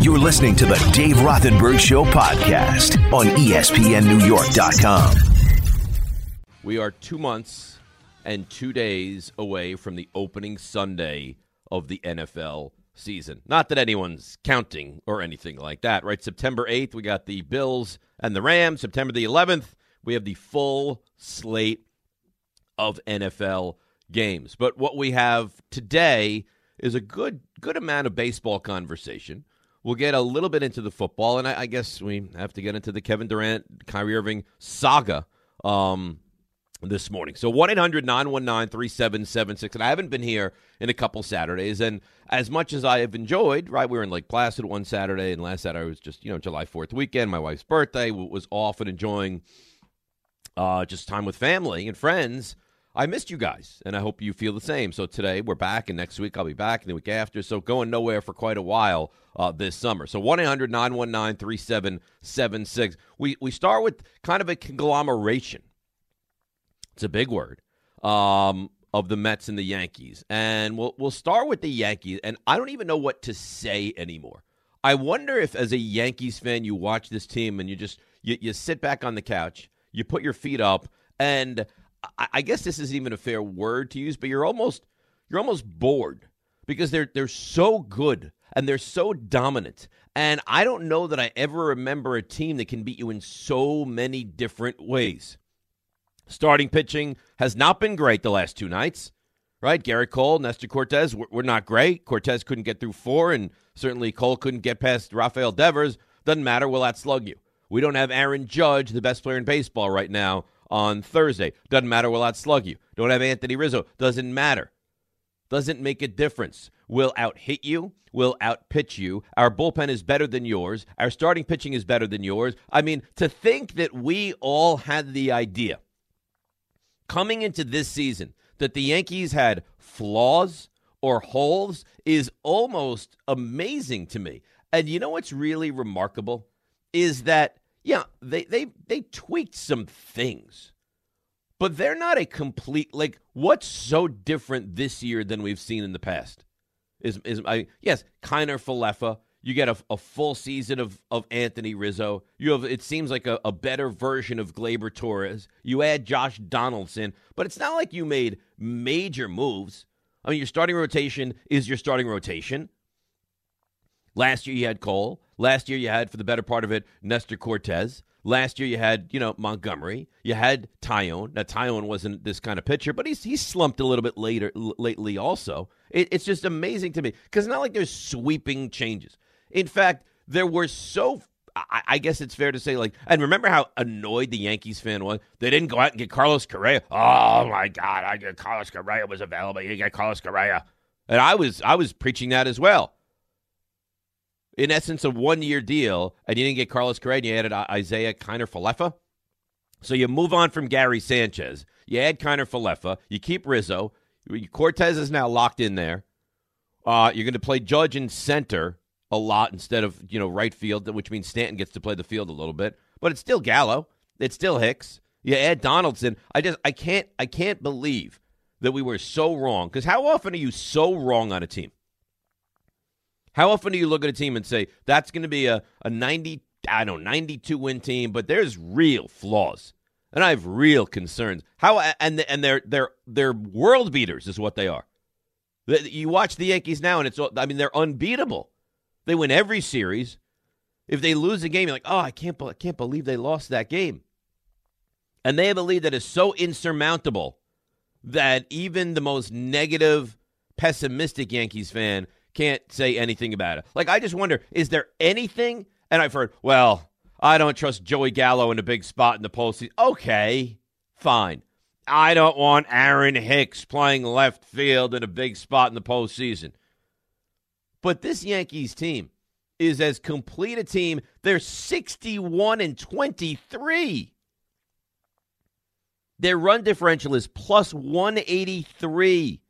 You're listening to the Dave Rothenberg Show podcast on ESPNNewYork.com. We are two months and two days away from the opening Sunday of the NFL season. Not that anyone's counting or anything like that, right? September 8th, we got the Bills and the Rams. September the 11th, we have the full slate of NFL games. But what we have today is a good good amount of baseball conversation. We'll get a little bit into the football, and I, I guess we have to get into the Kevin Durant, Kyrie Irving saga um, this morning. So 1 800 919 3776. And I haven't been here in a couple Saturdays. And as much as I have enjoyed, right, we were in Lake Placid one Saturday, and last Saturday was just, you know, July 4th weekend. My wife's birthday was off and enjoying uh, just time with family and friends. I missed you guys, and I hope you feel the same. So today we're back, and next week I'll be back, and the week after. So going nowhere for quite a while uh, this summer. So 1 800 919 3776. We start with kind of a conglomeration. It's a big word um, of the Mets and the Yankees, and we'll we'll start with the Yankees. And I don't even know what to say anymore. I wonder if, as a Yankees fan, you watch this team and you just you, you sit back on the couch, you put your feet up, and I, guess this isn't even a fair word to use, but you're almost you're almost bored because they're they're so good and they're so dominant. And I don't know that I ever remember a team that can beat you in so many different ways. Starting pitching has not been great the last two nights, right? Gerrit Cole, Nestor Cortes were, were not great. Cortes couldn't get through four, and certainly Cole couldn't get past Rafael Devers. Doesn't matter. Will that slug you? We don't have Aaron Judge, the best player in baseball right now, on Thursday. Doesn't matter. Will that slug you? Don't have Anthony Rizzo. Doesn't matter. Doesn't make a difference. Will out hit you. Will out pitch you. Our bullpen is better than yours. Our starting pitching is better than yours. I mean, to think that we all had the idea coming into this season that the Yankees had flaws or holes is almost amazing to me. And you know what's really remarkable is that yeah, they they they tweaked some things. But they're not a complete like what's so different this year than we've seen in the past? Is is I yes, Kiner Falefa. You get a, a full season of, of Anthony Rizzo. You have it seems like a, a better version of Gleyber Torres. You add Josh Donaldson, but it's not like you made major moves. I mean, your starting rotation is your starting rotation. Last year you had Cole. Last year you had, for the better part of it, Nestor Cortes. Last year you had, you know, Montgomery. You had Taillon. Now Taillon wasn't this kind of pitcher, but he's he's slumped a little bit later l- lately. Also, it, it's just amazing to me because it's not like there's sweeping changes. In fact, there were so. I, I guess it's fair to say, like, and remember how annoyed the Yankees fan was. They didn't go out and get Carlos Correa. Oh my God, I get Carlos Correa was available. You get Carlos Correa, and I was I was preaching that as well in essence, a one year deal, and you didn't get Carlos Correa, you added Isaiah Kiner Falefa. So you move on from Gary Sanchez. You add Kiner Falefa. You keep Rizzo. Cortes is now locked in there. Uh, you're going to play Judge in center a lot instead of you know right field, which means Stanton gets to play the field a little bit. But it's still Gallo. It's still Hicks. You add Donaldson. I just I can't I can't believe that we were so wrong. Because how often are you so wrong on a team? How often do you look at a team and say that's going to be a, a 90, I don't know, 92 win team, but there's real flaws. And I have real concerns. How and and they're they're they're world beaters is what they are. You watch the Yankees now and it's I mean they're unbeatable. They win every series. If they lose a game, you're like, "Oh, I can't I can't believe they lost that game." And they have a lead that is so insurmountable that even the most negative, pessimistic Yankees fan can't say anything about it. Like, I just wonder, is there anything? And I've heard, well, I don't trust Joey Gallo in a big spot in the postseason. Okay, fine. I don't want Aaron Hicks playing left field in a big spot in the postseason. But this Yankees team is as complete a team. They're 61 and 23. Their run differential is plus 183.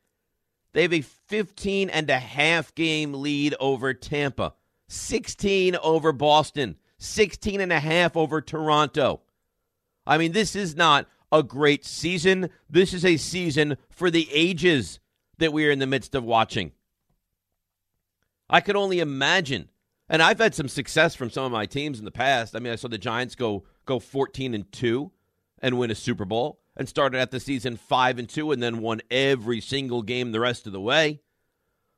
They have a 15 and a half game lead over Tampa, 16 over Boston, 16 and a half over Toronto. I mean, this is not a great season. This is a season for the ages that we are in the midst of watching. I could only imagine. And I've had some success from some of my teams in the past. I mean, I saw the Giants go go 14 and 2 and win a Super Bowl and started at the season 5 and 2 and then won every single game the rest of the way.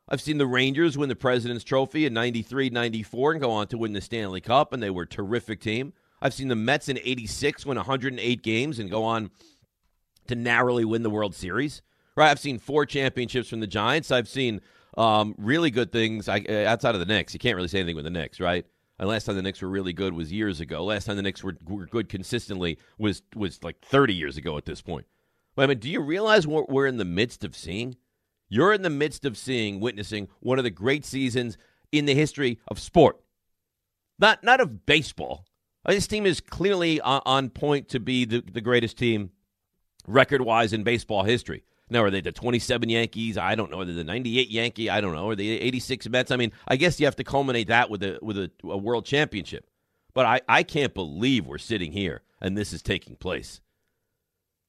I've seen the Rangers win the President's Trophy in 93 94 and go on to win the Stanley Cup, and they were a terrific team. I've seen the Mets in 86 win 108 games and go on to narrowly win the World Series. Right? I've seen four championships from the Giants. I've seen um, really good things I, uh, outside of the Knicks. You can't really say anything with the Knicks, right? And last time the Knicks were really good was years ago. Last time the Knicks were, were good consistently was was like 30 years ago at this point. But I mean, do you realize what we're in the midst of seeing? You're in the midst of seeing, witnessing one of the great seasons in the history of sport. Not not of baseball. Uh, this team is clearly on point to be the, the greatest team record wise in baseball history. Now, are they the 27 Yankees? I don't know. Are they the 98 Yankee? I don't know. Are they 86 Mets? I mean, I guess you have to culminate that with a with a, a world championship. But I, I can't believe we're sitting here and this is taking place.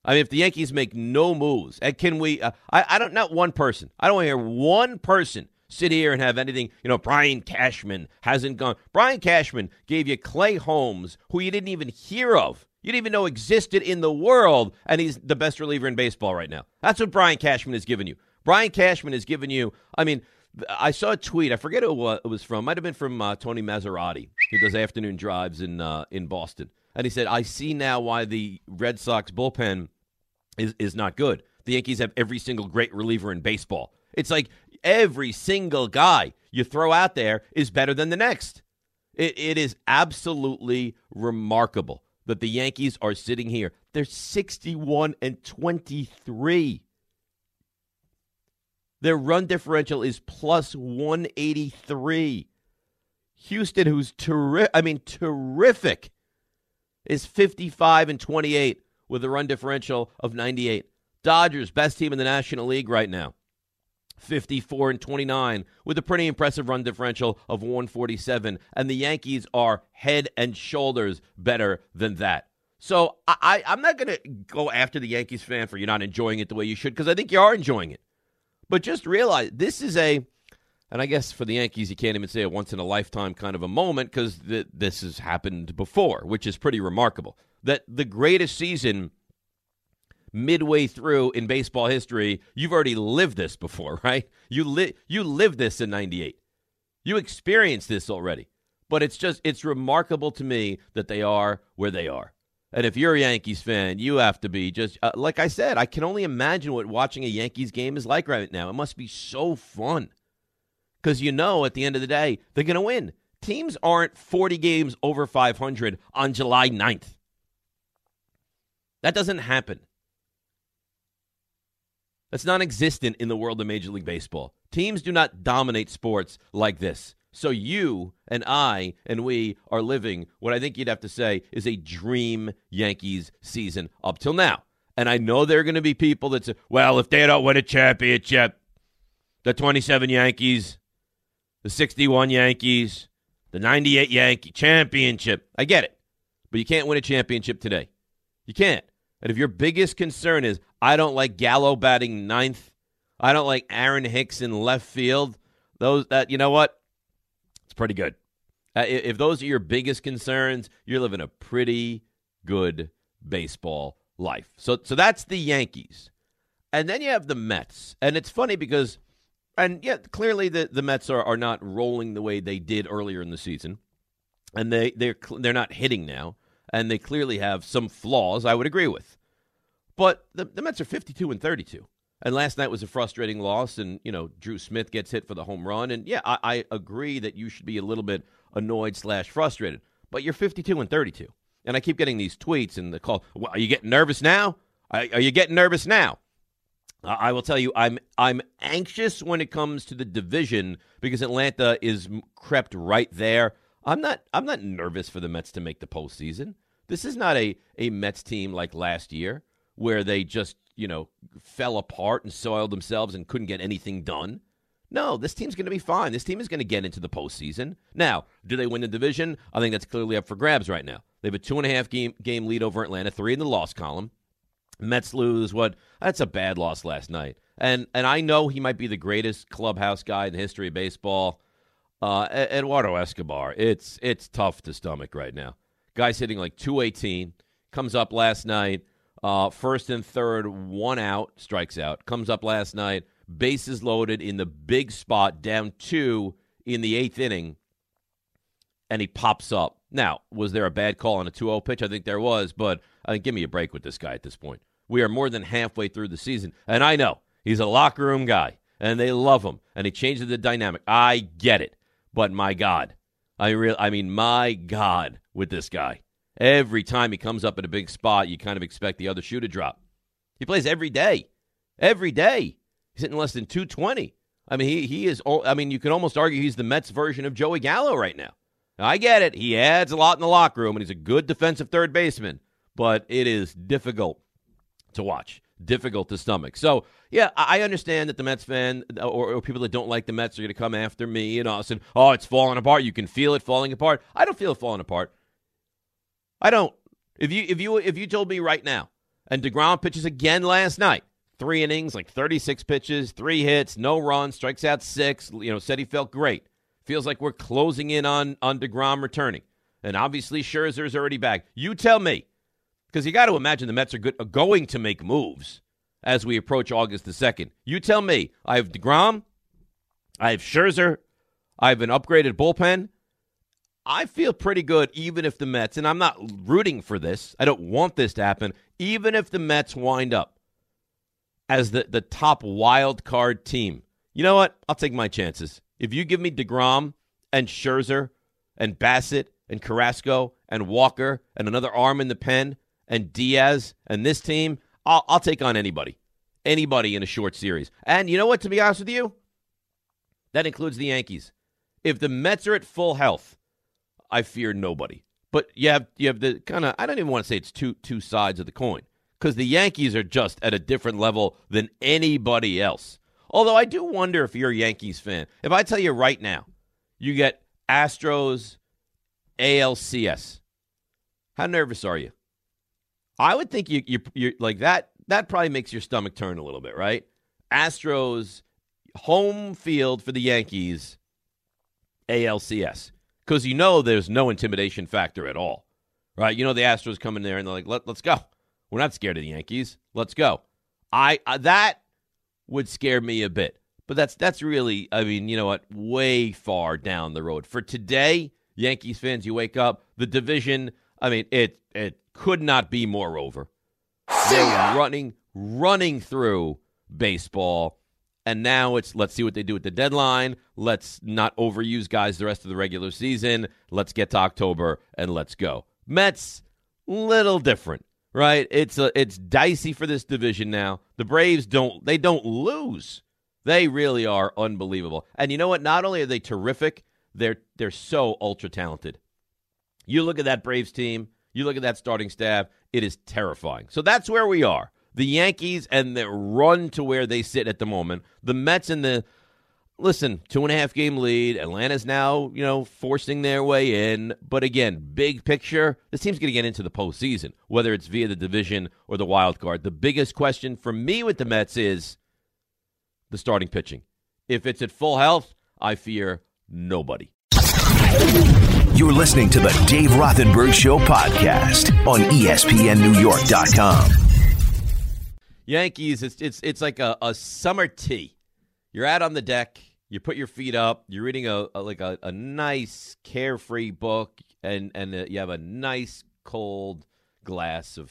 I mean, if the Yankees make no moves, and can we? Uh, I, I don't. Not one person. I don't hear one person sit here and have anything. You know, Brian Cashman hasn't gone. Brian Cashman gave you Clay Holmes, who you didn't even hear of. You didn't even know existed in the world, and he's the best reliever in baseball right now. That's what Brian Cashman has given you. Brian Cashman has given you. I mean, I saw a tweet. I forget who it was from. Might have been from uh, Tony Massarotti, who does afternoon drives in uh, in Boston. And he said, "I see now why the Red Sox bullpen is, is not good. The Yankees have every single great reliever in baseball. It's like every single guy you throw out there is better than the next. It, it is absolutely remarkable that the Yankees are sitting here. They're 61 and 23. Their run differential is plus 183. Houston, who's terrific, I mean, terrific, is 55 and 28 with a run differential of 98. Dodgers, best team in the National League right now. 54 and 29 with a pretty impressive run differential of 147 and the Yankees are head and shoulders better than that. So I, I am not going to go after the Yankees fan for you not enjoying it the way you should because I think you are enjoying it. But just realize this is a and I guess for the Yankees you can't even say a once in a lifetime kind of a moment because th- this has happened before, which is pretty remarkable that the greatest season midway through in baseball history, you've already lived this before, right? You li- you lived this in 98. You experienced this already. But it's just it's remarkable to me that they are where they are. And if you're a Yankees fan, you have to be just uh, like I said, I can only imagine what watching a Yankees game is like right now. It must be so fun. Cuz you know at the end of the day, they're going to win. Teams aren't 40 games over 500 on July 9th. That doesn't happen. That's non existent in the world of Major League Baseball. Teams do not dominate sports like this. So you and I and we are living what I think you'd have to say is a dream Yankees season up till now. And I know there are going to be people that say, well, if they don't win a championship, the 27 Yankees, the 61 Yankees, the 98 Yankee championship. I get it. But you can't win a championship today. You can't. And if your biggest concern is, I don't like Gallo batting ninth, I don't like Aaron Hicks in left field, those that you know what, it's pretty good. Uh, if those are your biggest concerns, you're living a pretty good baseball life. So, so that's the Yankees, and then you have the Mets, and it's funny because, and yeah, clearly the the Mets are are not rolling the way they did earlier in the season, and they they're they're not hitting now. And they clearly have some flaws I would agree with. But the, the Mets are 52 and 32. And last night was a frustrating loss, and you know Drew Smith gets hit for the home run, and yeah, I, I agree that you should be a little bit annoyed slash frustrated. But you're 52 and 32, and I keep getting these tweets and the call. Well, are you getting nervous now? Are, you getting nervous now? I will tell you, I'm I'm anxious when it comes to the division because Atlanta is crept right there. I'm not I'm not nervous for the Mets to make the postseason. This is not a, a Mets team like last year where they just, you know, fell apart and soiled themselves and couldn't get anything done. No, this team's going to be fine. This team is going to get into the postseason. Now, do they win the division? I think that's clearly up for grabs right now. They have a two and a half game game lead over Atlanta, three in the loss column. Mets lose what? That's a bad loss last night. And and I know he might be the greatest clubhouse guy in the history of baseball. Uh, Eduardo Escobar, it's it's tough to stomach right now. Guy's hitting like 218. Comes up last night, uh, first and third, one out, strikes out. Comes up last night, bases loaded in the big spot, down two in the eighth inning, and he pops up. Now, was there a bad call on a 2 0 pitch? I think there was, but I think give me a break with this guy at this point. We are more than halfway through the season, and I know he's a locker room guy, and they love him, and he changes the dynamic. I get it, but my God, I real, I mean, my God, with this guy, every time he comes up in a big spot, you kind of expect the other shoe to drop. He plays every day, every day. He's hitting less than 220. I mean, he he is. I mean, you can almost argue he's the Mets version of Joey Gallo right now. I get it. He adds a lot in the locker room, and he's a good defensive third baseman, but it is difficult to watch, difficult to stomach. So, yeah, I understand that the Mets fan or, or people that don't like the Mets are going to come after me and us and, oh, it's falling apart. You can feel it falling apart. I don't feel it falling apart. I don't. If you if you if you told me right now, and Degrom pitches again last night, three innings, like 36 pitches, three hits, no runs, strikes out six. You know, said he felt great. Feels like we're closing in on, on DeGrom returning. And obviously, Scherzer's already back. You tell me, because you got to imagine the Mets are, good, are going to make moves as we approach August the 2nd. You tell me. I have DeGrom, I have Scherzer, I have an upgraded bullpen. I feel pretty good, even if the Mets, and I'm not rooting for this, I don't want this to happen, even if the Mets wind up as the, the top wild card team. You know what? I'll take my chances. If you give me DeGrom and Scherzer and Bassitt and Carrasco and Walker and another arm in the pen and Diaz and this team, I'll, I'll take on anybody. Anybody in a short series. And you know what, to be honest with you? That includes the Yankees. If the Mets are at full health, I fear nobody. But you have you have the kind of I don't even want to say it's two two sides of the coin because the Yankees are just at a different level than anybody else. Although I do wonder if you're a Yankees fan. If I tell you right now, you get Astros ALCS, how nervous are you? I would think you you you like that. That probably makes your stomach turn a little bit, right? Astros home field for the Yankees ALCS because you know there's no intimidation factor at all, right? You know the Astros come in there and they're like, Let, "Let's go. We're not scared of the Yankees. Let's go." I uh, that would scare me a bit. But that's that's really, I mean, you know what, way far down the road. For today, Yankees fans, you wake up, the division, I mean, it it could not be more over. They're running running through baseball. And now it's let's see what they do at the deadline. Let's not overuse guys the rest of the regular season. Let's get to October and let's go. Mets, little different right? It's a, it's dicey for this division now. The Braves don't they don't lose. They really are unbelievable. And you know what? Not only are they terrific, they're they're so ultra talented. You look at that Braves team, you look at that starting staff, it is terrifying. So that's where we are. The Yankees and the run to where they sit at the moment. The Mets and the listen, two and a half game lead. Atlanta's now, you know, forcing their way in. But again, big picture, this team's going to get into the postseason, whether it's via the division or the wild card. The biggest question for me with the Mets is the starting pitching. If it's at full health, I fear nobody. You're listening to the Dave Rothenberg Show podcast on ESPNNewYork.com. Yankees, it's it's it's like a, a summer tea. You're out on the deck you put your feet up. You're reading a, a like a, a, nice carefree book, and and uh, you have a nice cold glass of,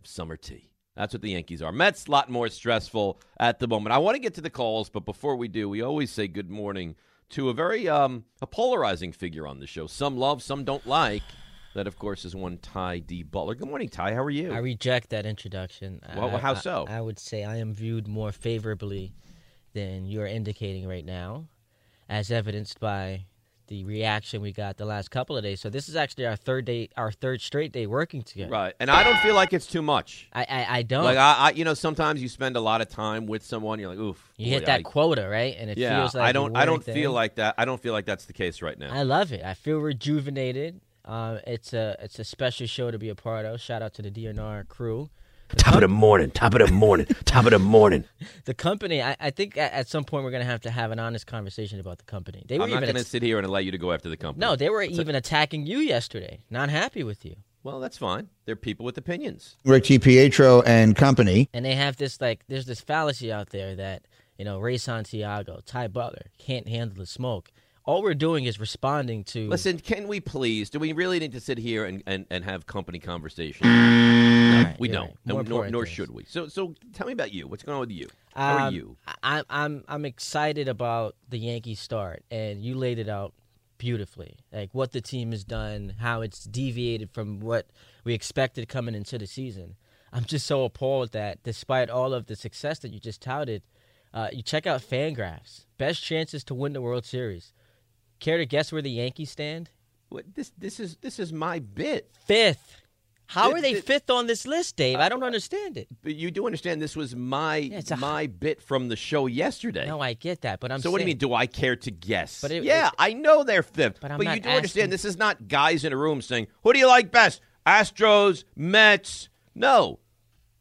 of summer tea. That's what the Yankees are. Mets a lot more stressful at the moment. I want to get to the calls, but before we do, we always say good morning to a very um, a polarizing figure on the show. Some love, some don't like. That, of course, is one Ty D. Butler. Good morning, Ty. How are you? I reject that introduction. Well, I, how so? I, I would say I am viewed more favorably than you're indicating right now, as evidenced by the reaction we got the last couple of days. So this is actually our third day, our third straight day working together. Right, and I don't feel like it's too much. I I, I don't like I, I, you know sometimes you spend a lot of time with someone, you're like oof. You boy, hit that I, quota, right? And it yeah, feels like I don't I don't thing. feel like that. I don't feel like that's the case right now. I love it. I feel rejuvenated. Uh, it's a it's a special show to be a part of. Shout out to the DNR crew. Top of the morning, top of the morning, top of the morning. The company, I, I think at, at some point we're going to have to have an honest conversation about the company. They were I'm not even going to att- sit here and allow you to go after the company. no, they were even attacking you yesterday. Not happy with you. Well, that's fine. They're people with opinions. Rick Pietro and company. And they have this like there's this fallacy out there that, you know, Ray Santiago, Ty Butler can't handle the smoke. All we're doing is responding to Listen, can we please? Do we really need to sit here and, and, and have company conversation? All right, we don't, right. And nor, nor should we. So, so tell me about you. What's going on with you? How are Um, you? I, I'm I'm excited about the Yankees start, and you laid it out beautifully. Like what the team has done, how it's deviated from what we expected coming into the season. I'm just so appalled that despite all of the success that you just touted, uh, you check out Fangraphs. Best chances to win the World Series. Care to guess where the Yankees stand? What, this this is this is my bit. Fifth. How are they th- fifth on this list, Dave? I don't uh, understand it. But you do understand this was my it's a- my bit from the show yesterday. No, I get that, but I'm so what do you mean? Do I care to guess? But it- yeah, I know they're fifth. But I'm you do asking- understand this is not guys in a room saying, "Who do you like best? Astros, Mets." No,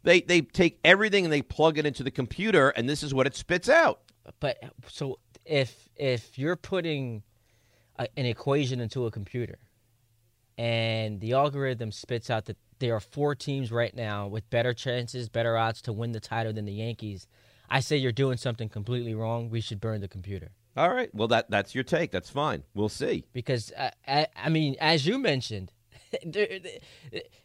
they they take everything and they plug it into the computer, and this is what it spits out. But so if if you're putting a, an equation into a computer, and the algorithm spits out that there are four teams right now with better chances, better odds to win the title than the Yankees, I say you're doing something completely wrong. We should burn the computer All right, well that that's your take. That's fine. We'll see. because uh, I, I mean, as you mentioned.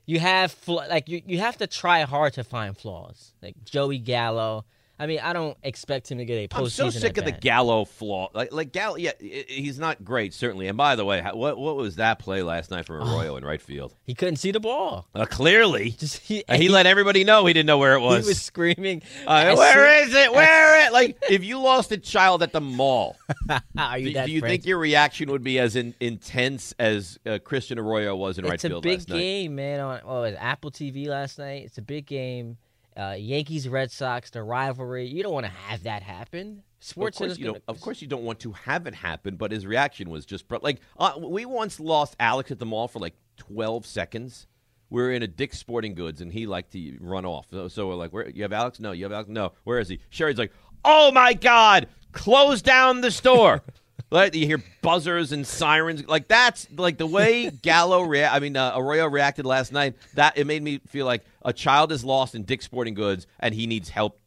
You have like you, you have to try hard to find flaws. Like Joey Gallo, I mean, I don't expect him to get a postseason. I'm so sick of the. Gallo flaw. Like, like Gallo, yeah, he's not great, certainly. And by the way, what what was that play last night from Arroyo in right field? He couldn't see the ball. Uh, clearly, Just he, Uh, he let everybody know he didn't know where it was. he was. screaming. Uh, "I where is it? Where it? Like, if you lost a child at the mall, do, you that do you think your reaction would be as in, intense as uh, Christian Arroyo was in right field? It's a big game, man. On oh, it was Apple TV last night. It's a big game. Uh, Yankees, Red Sox, the rivalry. You don't want to have that happen. Of Sports course, you gonna- of course, you don't want to have it happen, but his reaction was just like uh, we once lost Alex at the mall for like 12 seconds. We were in a Dick's Sporting Goods, and he liked to run off. So, so we're like, "Where you have Alex? No, you have Alex? No. Where is he?" Sherry's like, "Oh my God, close down the store." like you hear buzzers and sirens. Like that's like the way Gallo, rea- I mean uh, Arroyo reacted last night. That it made me feel like a child is lost in Dick's Sporting Goods, and he needs help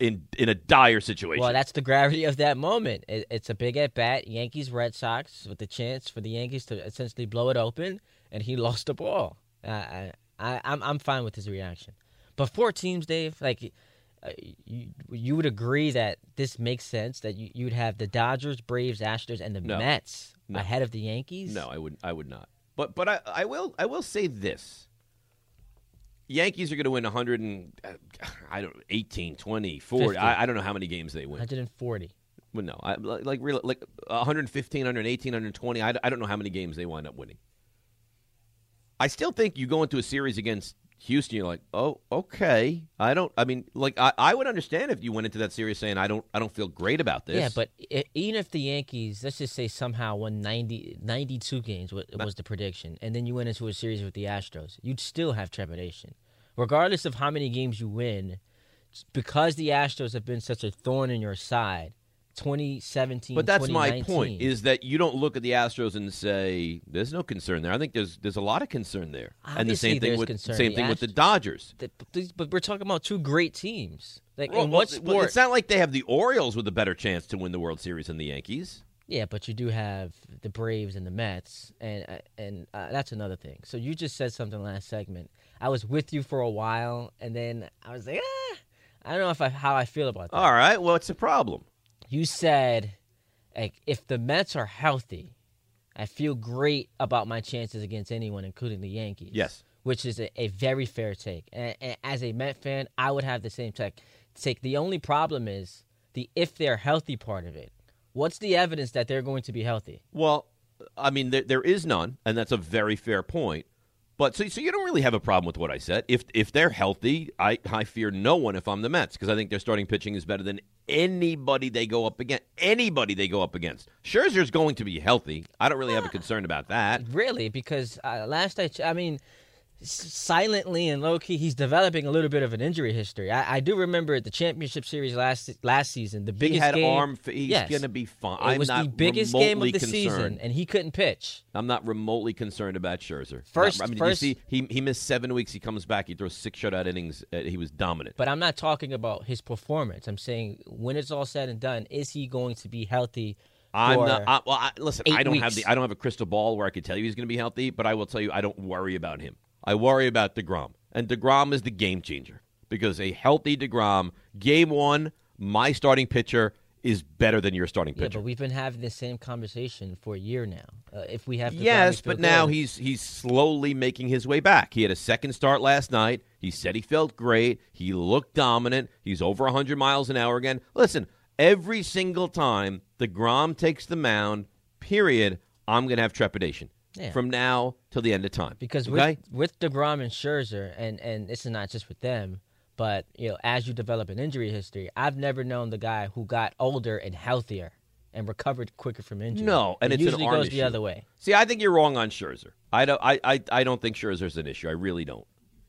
in in a dire situation. Well, that's the gravity of that moment. It, it's a big at bat. Yankees, Red Sox, with the chance for the Yankees to essentially blow it open, and he lost the ball. Uh, I, I, I'm, I'm fine with his reaction. But four teams, Dave, like uh, you, you would agree that this makes sense that you, you'd have the Dodgers, Braves, Astros, and the No. Mets No. ahead of the Yankees. No, I would I would not. But but I, I will I will say this. Yankees are going to win 100 and uh, I don't 18, 20, 40. 50. I, I don't know how many games they win. 140. Well, no, I, like like real like 115, 118, 120. I, I don't know how many games they wind up winning. I still think you go into a series against Houston, you're like, oh, okay. I don't. I mean, like I, I would understand if you went into that series saying I don't I don't feel great about this. Yeah, but i even if the Yankees, let's just say somehow won 90, 92 games was, was the prediction, and then you went into a series with the Astros, you'd still have trepidation. Regardless of how many games you win, because the Astros have been such a thorn in your side, 2017, But that's my point: is that you don't look at the Astros and say there's no concern there. I think there's there's a lot of concern there, and the same thing with concern. same The thing with the Dodgers. that- but we're talking about two great teams. Like Well, in what well, sport? It's not like they have the Orioles with a better chance to win the World Series than the Yankees. Yeah, but you do have the Braves and the Mets, and uh, and uh, that's another thing. So you just said something last segment. I was with you for a while, and then I was like, ah, I don't know if I, how I feel about that. All right, well, it's a problem. You said, like, if the Mets are healthy, I feel great about my chances against anyone, including the Yankees. Yes. which is a, a very fair take. And, and as a Met fan, I would have the same take. Take the only problem is the if they're healthy part of it. What's the evidence that they're going to be healthy? Well, I mean, there, there is none, and that's a very fair point. But so, so you don't really have a problem with what I said. If if they're healthy, I, I fear no one if I'm the Mets because I think their starting pitching is better than anybody they go up against. Anybody they go up against. Scherzer's going to be healthy. I don't really have a concern about that. Really, because uh, last I, ch- I mean, silently and low key, he's developing a little bit of an injury history. I, I do remember at the championship series last last season, the biggest he had game, arm. He's yes, going to be fine. It I'm was the biggest game of the concerned. season, and he couldn't pitch. I'm not remotely concerned about Scherzer. First- Not- I mean, first- you see, he he missed seven weeks. He comes back. He throws six shutout innings. Uh, he was dominant. But I'm not talking about his performance. I'm saying when it's all said and done, is he going to be healthy? I'm not. I, well, I, listen, I don't have the. I don't have a crystal ball where I could tell you he's going to be healthy. But I will tell you, I don't worry about him. I worry about Degrom, and Degrom is the game changer because a healthy Degrom, game one, my starting pitcher is better than your starting Yeah, pitcher. but we've been having the same conversation for a year now. Uh, if we have DeGrom, Yes, but now he's he's slowly making his way back. He had a second start last night. He said he felt great. He looked dominant. He's over 100 miles an hour again. Listen, every single time deGrom takes the mound, period, I'm going to have trepidation Yeah. from now till the end of time. because okay? with with Degrom and Scherzer, and and this is not just with them, but you know, as you develop an injury history, I've never known the guy who got older and healthier and recovered quicker from injury. No, and it it's an usually arm goes issue. the other way. See, I think you're wrong on Scherzer. I don't. I, I, I don't think Scherzer's an issue. I really don't.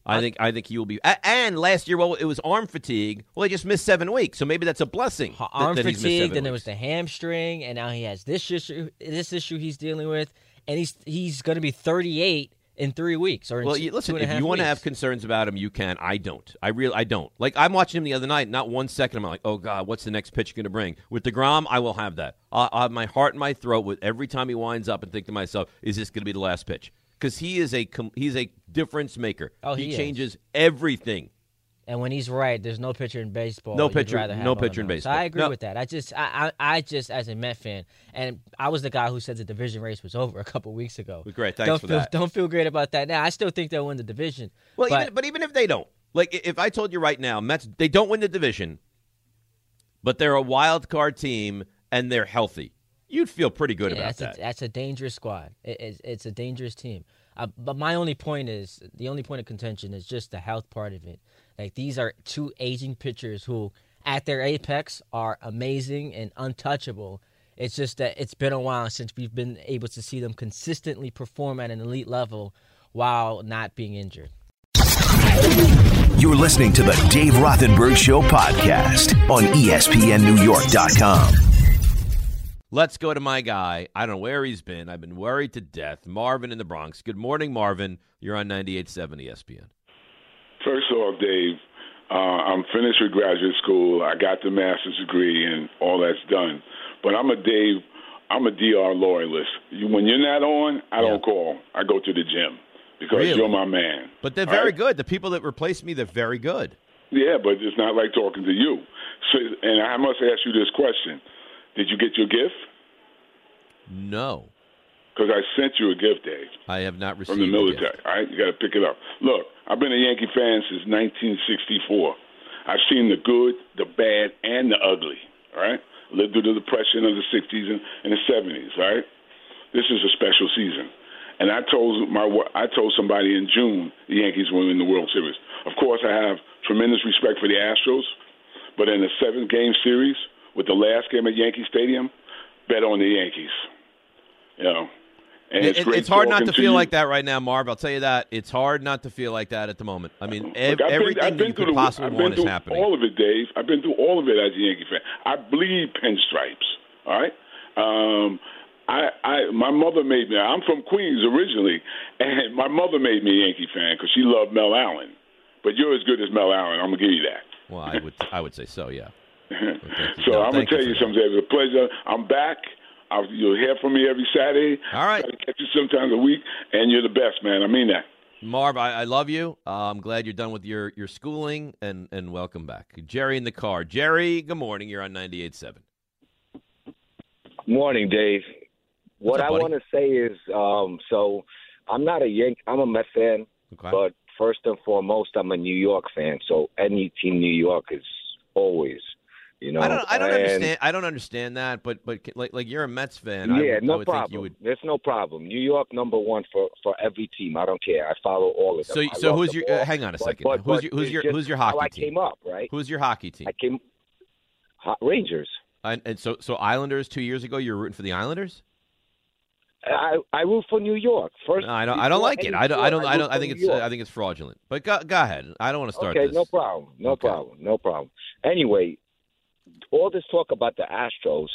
I think I think he will be. And last year, well, it was arm fatigue. Well, he just missed seven weeks, so maybe that's a blessing. Ha- that- Arm that fatigue, then there was the hamstring, and now he has this issue. This issue he's dealing with, and he's he's going to be 38 in three weeks. Or in Well, two- listen. two If you want to have concerns about him, you can. I don't. I really, I don't. Like I'm watching him the other night. Not one second. I'm like, oh god, what's the next pitch going to bring? With Degrom, I will have that. I'll, I'll have my heart in my throat with every time he winds up and think to myself, is this going to be the last pitch? Because he is a com- he's a difference maker. Oh, he is. changes everything. And when he's right, there's no pitcher in baseball. No pitcher- no pitcher in baseball. So I agree No. with that. I just, I, I, I just, as a Met fan, and I was the guy who said the division race was over a couple weeks ago. Great, thanks don't for feel, that. Don't feel great about that now. I still think they'll win the division. Well, but even, but even if they don't, like if I told you right now, Mets they don't win the division, but they're a wild card team and they're healthy, you'd feel pretty good yeah, about that's that. A, that's a dangerous squad. It, it's, it's a dangerous team. Uh, but my only point is, the only point of contention is just the health part of it. Like these are two aging pitchers who, at their apex, are amazing and untouchable. It's just that it's been a while since we've been able to see them consistently perform at an elite level while not being injured. You're listening to the Dave Rothenberg Show podcast on ESPNNewYork.com. Let's go to my guy. I don't know where he's been. I've been worried to death. Marvin in the Bronx. Good morning, Marvin. You're on 98.7 ESPN. First off, Dave, uh, I'm finished with graduate school. I got the master's degree, and all that's done. But I'm a Dave. I'm a DR loyalist. You, when you're not on, I don't call. I go to the gym because Really? you're my man. But they're very right? good. The people that replace me, they're very good. Yeah, but it's not like talking to you. So, and I must ask you this question: Did you get your gift? No, Because I sent you a gift, Dave. I have not received from the military. All right, you got to pick it up. Look, I've been a Yankee fan since 1964. I've seen the good, the bad, and the ugly. All right, lived through the depression of the 60s and, and the 70s. All right, this is a special season, and I told my I told somebody in June the Yankees will win the World Series. Of course, I have tremendous respect for the Astros, but in the seventh game series with the last game at Yankee Stadium, bet on the Yankees. You know. And it's, it- it's hard not to feel you. like that right now, Marv. I'll tell you that. It's hard not to feel like that at the moment. I mean, ev- Look, I've been- everything you through could the- possibly want is happening. All of it, Dave. I've been through all of it as a Yankee fan. I bleed pinstripes. All right. Um, I, I, my mother made me. I'm from Queens originally, and my mother made me a Yankee fan because she loved Mel Allen. But you're as good as Mel Allen. I'm gonna give you that. Well, I would, I would say so. Yeah. you. so No, I'm gonna you tell you that. something. Dave. It's a pleasure. I'm back. I'll, you'll hear from me every Saturday. All right. Try to catch you sometimes a week, and you're the best, man. I mean that. Marv, I, I love you. Uh, I'm glad you're done with your, your schooling, and, and welcome back. Jerry in the car. Jerry, good morning. You're on 98.7. Morning, Dave. What up, I want to say is, um, so I'm not a Yank. I'm a Met fan, Okay. but first and foremost, I'm a New York fan. So any team New York is always, you know. I don't, I don't and- understand. I don't understand that, but but like like you're a Mets fan. I Yeah, would, no problem. you would. There's no problem. New York number one for for every team. I don't care. I follow all of them. So I so who's your? Uh, hang on a But- second. but- who's but your who's your who's your how hockey I team? I came up, right? Who's your hockey team? I came. Rangers. And, and so so Islanders two years ago, you were rooting for the Islanders. I I root for New York first. No, I don't. I don't like it. I don't. I don't. I don't. I think it's. York. I think it's fraudulent. But go, go ahead. I don't want to start okay, this. no problem. No Okay. problem. No problem. Anyway, all this talk about the Astros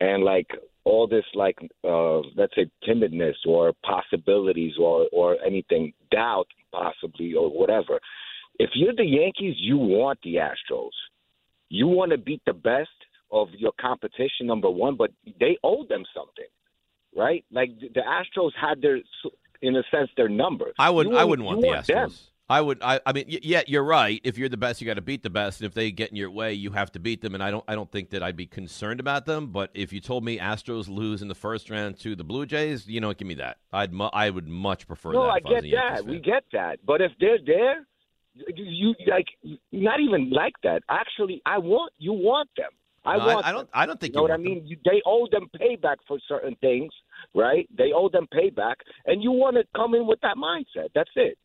and like all this like uh let's say timidness or possibilities or or anything doubt possibly or whatever. If you're the Yankees, you want the Astros. You want to beat the best of your competition number 1, but they owe them something. Right? Like the Astros had their in a sense their number. I wouldn't. I wouldn't you want the Astros. them. I would. I. I mean, y- yeah, you're right. If you're the best, you got to beat the best. And if they get in your way, you have to beat them. And I don't. I don't think that I'd be concerned about them. But if you told me Astros lose in the first round to the Blue Jays, you know, give me that. I'd. Mu- I would much prefer No, that. I I get a that. We get that. But if they're there, you like not even like that. Actually, I want you want them. I No, want. I, don't. I don't think You know what I mean? You, they owe them payback for certain things, right? They owe them payback, and you want to come in with that mindset. That's it.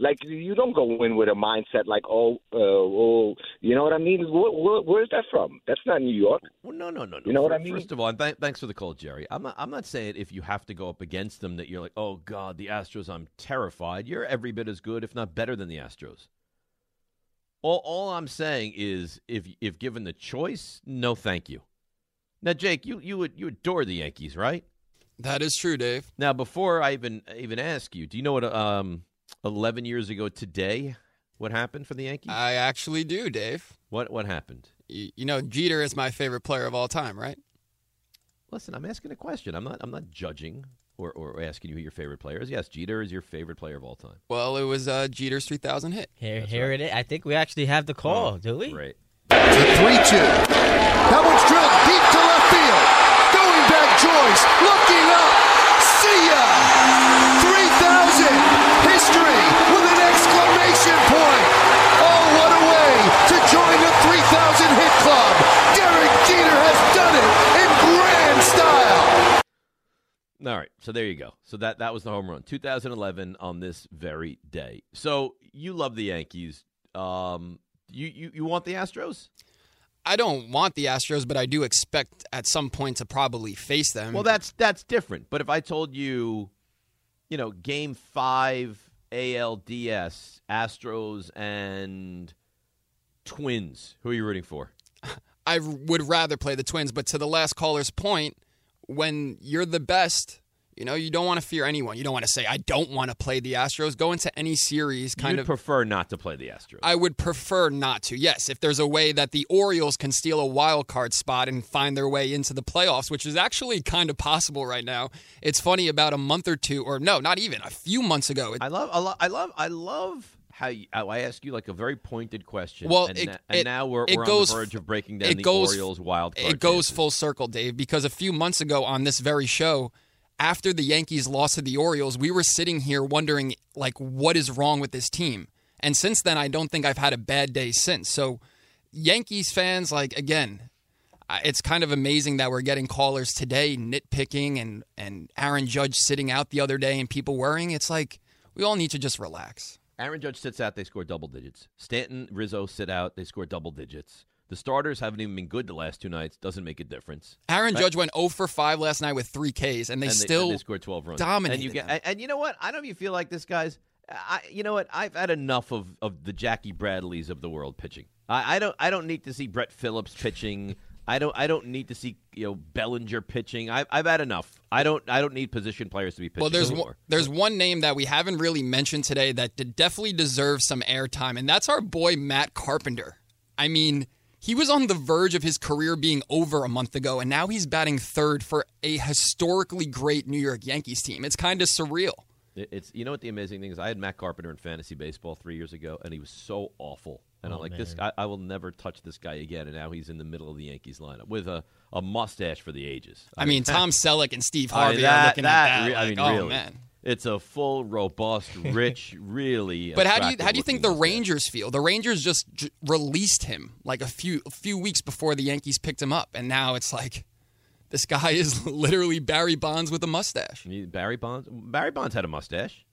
Like you don't go in with a mindset like, oh, uh, oh, you know what I mean? Where, where, where's that from? That's not New York. Well, no, no, no, no. You know what I mean? First of all, and th- thanks for the call, Jerry. I'm not, I'm not saying if you have to go up against them that you're like, oh God, the Astros, I'm terrified. You're every bit as good, if not better, than the Astros. All, all I'm saying is, if if given the choice, no, thank you. Now, Jake, you you would you adore the Yankees, right? That is true, Dave. Now, before I even even ask you, do you know what um 11 years ago today what happened for the Yankees? I actually do, Dave. what what happened? Y- You know, Jeter is my favorite player of all time, right? Listen, I'm asking a question. I'm not I'm not judging or, or asking you who your favorite player is. Yes, Jeter is your favorite player of all time. Well, it was uh, Jeter's 3,000 hit. Here, here it is. I think we actually have the call, do we? Great. to 3 2. That one's drilled deep to left field. Going back, Joyce. Looking up. History with an exclamation point. Oh, what a way to join the 3,000 hit club. Derek Jeter has done it in grand style. All right, so there you go. So that that was the home run, 2011 on this very day. So you love the Yankees. Um, you you, you want the Astros? I don't want the Astros, but I do expect at some point to probably face them. Well, that's that's different. But if I told you, you know, Game Five ALDS Astros and Twins, who are you rooting for? I would rather play the Twins, but to the last caller's point, when you're the best, you know, you don't want to fear anyone. You don't want to say, I don't want to play the Astros. Go into any series kind You'd of. prefer not to play the Astros. I would prefer not to. Yes, if there's a way that the Orioles can steal a wild card spot and find their way into the playoffs, which is actually kind of possible right now. It's funny about a month or two, or no, not even a few months ago. It, I love, I love, I love, I love how, you, how I ask you like a very pointed question. Well, and, it- na- and it- now we're, it we're goes- on the verge of breaking down it the goes- Orioles wild card. it goes chances. full circle, Dave, because a few months ago on this very show, after the Yankees lost to the Orioles, we were sitting here wondering like what is wrong with this team. And since then, I don't think I've had a bad day since. So, Yankees fans, like again, it's kind of amazing that we're getting callers today nitpicking and and Aaron Judge sitting out the other day and people worrying. It's like we all need to just relax. Aaron Judge sits out, they score double digits. Stanton, Rizzo sit out, they score double digits. The starters haven't even been good the last two nights. Doesn't make a difference. Aaron Judge went 0 for 5 last night with three Ks, and they and still and they scored 12 runs. dominated And you get, and, and you know what? I don't know if you feel like this, guys. I, you know what? I've had enough of, of the Jackie Bradleys of the world pitching. I, I don't I don't need to see Brett Phillips pitching. I don't I don't need to see you know Bellinger pitching. I've, I've had enough. I don't I don't need position players to be pitching Well, there's anymore. one, there's one name that we haven't really mentioned today that definitely deserves some airtime, and that's our boy Matt Carpenter. I mean, he was on the verge of his career being over a month ago, and now he's batting third for a historically great New York Yankees team. It's kind of surreal. It's you know what the amazing thing is. I had Matt Carpenter in fantasy baseball three years ago, and he was so awful. And I'm Oh, like, this guy, I will never touch this guy again. And now he's in the middle of the Yankees lineup with a, a mustache for the ages. I mean, Tom Selleck and Steve I mean, Harvey that- are looking that at that. re- I like, mean, oh really. man. It's a full, robust, rich, really. But how do you how do you think the Rangers feel? The Rangers just j- released him like a few a few weeks before the Yankees picked him up, and now it's like this guy is literally Barry Bonds with a mustache. Barry Bonds. Barry Bonds had a mustache.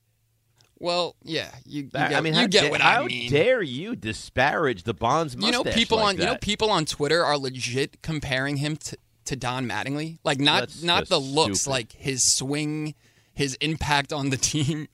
Well, yeah, you, you get, I mean, you how, get da- what how I mean. dare you disparage the Bonds you know, people like on you know people on Twitter are legit comparing him to to Don Mattingly? Like not That's not the looks, stupid. like his swing, his impact on the team.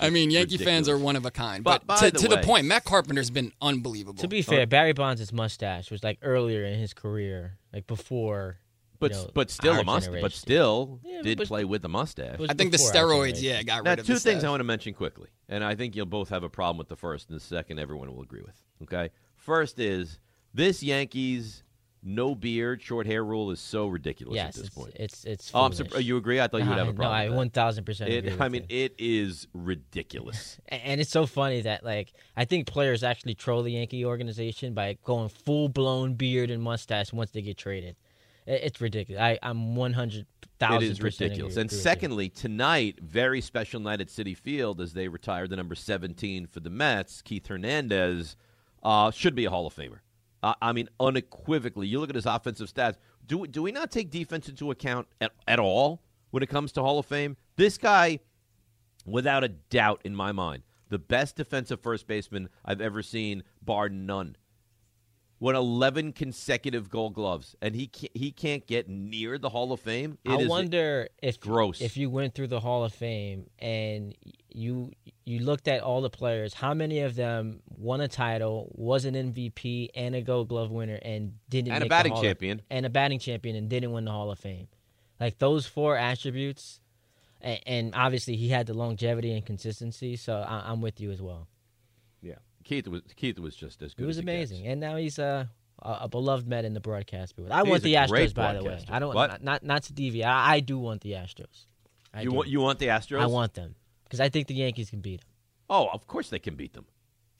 I mean, Yankee fans are one of a kind. But But, to, the to the point, Matt Carpenter's been unbelievable. To be fair, Barry Bonds' mustache was like earlier in his career, like before. But you know, but still a mustache. But still Yeah, did but- play with the mustache. I think the steroids, generation. yeah, got Now, rid of two the things I want to mention quickly, and I think you'll both have a problem with the first, and the second everyone will agree with. Okay, first is this Yankees no beard, short hair rule is so ridiculous Yes, at this it's, point. it's it's. oh, I'm foolish. You agree? I thought you would have a problem. No. I one thousand percent I mean, you. it is ridiculous. And it's so funny that like I think players actually troll the Yankee organization by going full blown beard and mustache once they get traded. It's ridiculous. I, I'm one hundred It thousand. ridiculous. And secondly, tonight, very special night at Citi Field as they retire the number 17 for the Mets. Keith Hernandez uh, should be a Hall of Famer. Uh, I mean, unequivocally. You look at his offensive stats. Do do we not take defense into account at, at all when it comes to Hall of Fame? This guy, without a doubt, in my mind, the best defensive first baseman I've ever seen, bar none. Won 11 consecutive Gold Gloves, and he can't, he can't get near the Hall of Fame. It I is- wonder if gross. if you went through the Hall of Fame and you you looked at all the players, how many of them won a title, was an MVP and a Gold Glove winner, and didn't And a batting Hall of- champion. and a batting champion, and didn't win the Hall of Fame. Like those four attributes, and, and obviously he had the longevity and consistency. So I, I'm with you as well. Keith was Keith was just as good. It was as amazing, and now he's a a, a beloved Met in the broadcast booth. I He's want the Astros, by the way. I don't What? not not, to deviate. I, I do want the Astros. I You do. want you want the Astros? I want them because I think the Yankees can beat them. Oh, of course they can beat them.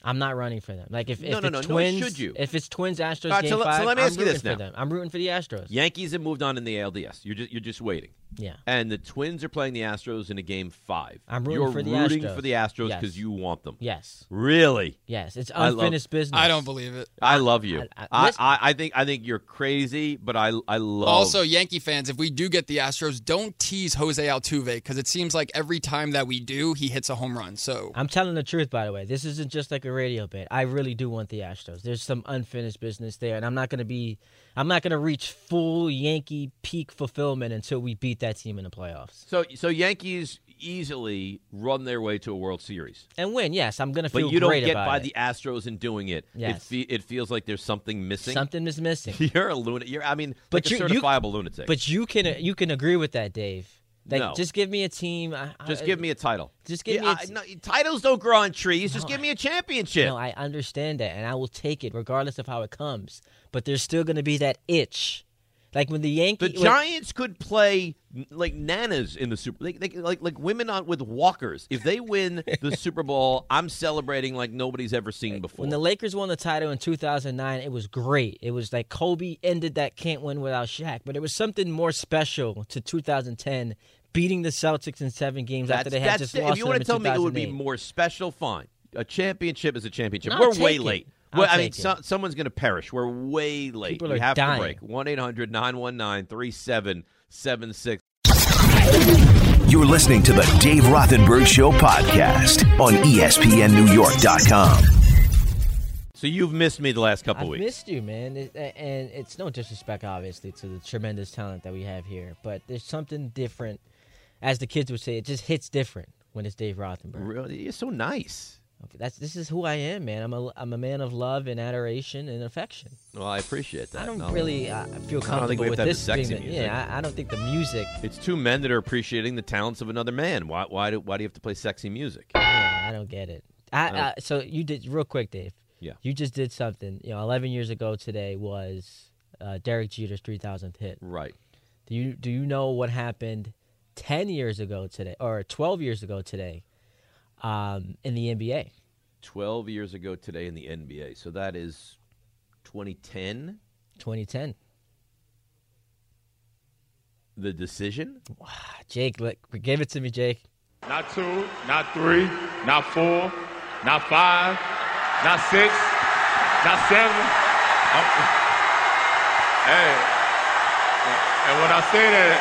I'm not running for them. Like if, No, if no, it's no, no, twins, should you? if it's twins Astros right, game so let- so five, let me I'm ask you this for now. them. I'm rooting for the Astros. Yankees have moved on in the ALDS. You're just you're just waiting. Yeah. And the Twins are playing the Astros in a game five. I'm rooting You're for the rooting Astros. for the Astros Yes. because you want them. Yes. Really? Yes. It's I love- unfinished business. I don't believe it. I love you. I- I- I, listen- I, I think I think you're crazy, but I I love. Also, Yankee fans, if we do get the Astros, don't tease Jose Altuve because it seems like every time that we do, he hits a home run. So I'm telling the truth, by the way. This isn't just like a radio bit. I really do want the Astros. There's some unfinished business there, and I'm not going to be, I'm not going to reach full Yankee peak fulfillment until we beat that team in the playoffs so so Yankees easily run their way to a World Series. and win. Yes, I'm going to feel But you don't get by it. the Astros in doing it. Yes. It, fe- it feels like there's something missing. Something is missing. You're a lunatic. You're, I mean, But like you- a you- certifiable lunatic. But you can you can agree with that, Dave. Like, No. just give me a team. I- just I- give me a title. Just give Yeah, me a I- t- no, titles don't grow on trees. Just give me a championship. No, I understand that, and I will take it regardless of how it comes. But there's still going to be that itch, like when the Yankees, the. Giants could play like nanas in the Super. They, they, like like women on with walkers. If they win the Super Bowl, I'm celebrating like nobody's ever seen before. When the Lakers won the title in 2009, it was great. It was like Kobe ended that can't win without Shaq, but it was something more special to 2010 beating the Celtics in seven games that's, after they had that's just it. lost If you want to tell me it would be more special, fine. A championship is a championship. I'll We're way it. late. I'll Well, I mean, so, someone's going to perish. We're way late. People we have dying. to break. 1 800 919 3776. You're listening to the Dave Rothenberg Show podcast on ESPNNewYork.com. So you've missed me the last couple I've weeks. missed you, man, It- and it's no disrespect, obviously, to the tremendous talent that we have here, but there's something different. As the kids would say, it just hits different when it's Dave Rothenberg. Really, you're so nice. Okay, that's this is who I am, man. I'm a I'm a man of love and adoration and affection. Well, I appreciate that. I don't No. really uh, feel I comfortable don't think with this being sexy the- music. Yeah, I, I don't think the music. It's two men that are appreciating the talents of another man. Why? Why do? Why do you have to play sexy music? Yeah, I don't get it. I, don't- uh, so you did real quick, Dave. Yeah. You just did something. You know, 11 years ago today was uh, Derek Jeter's 3,000th hit. Right. Do you do you know what happened 10 years ago today, or 12 years ago today, um, in the NBA? Twelve years ago today in the NBA. So that is 2010. 2010. The decision. Jake, look, give it to me, Jake. Not two, not three, not four, not five, not six, not seven. I'm- hey, and when I say that,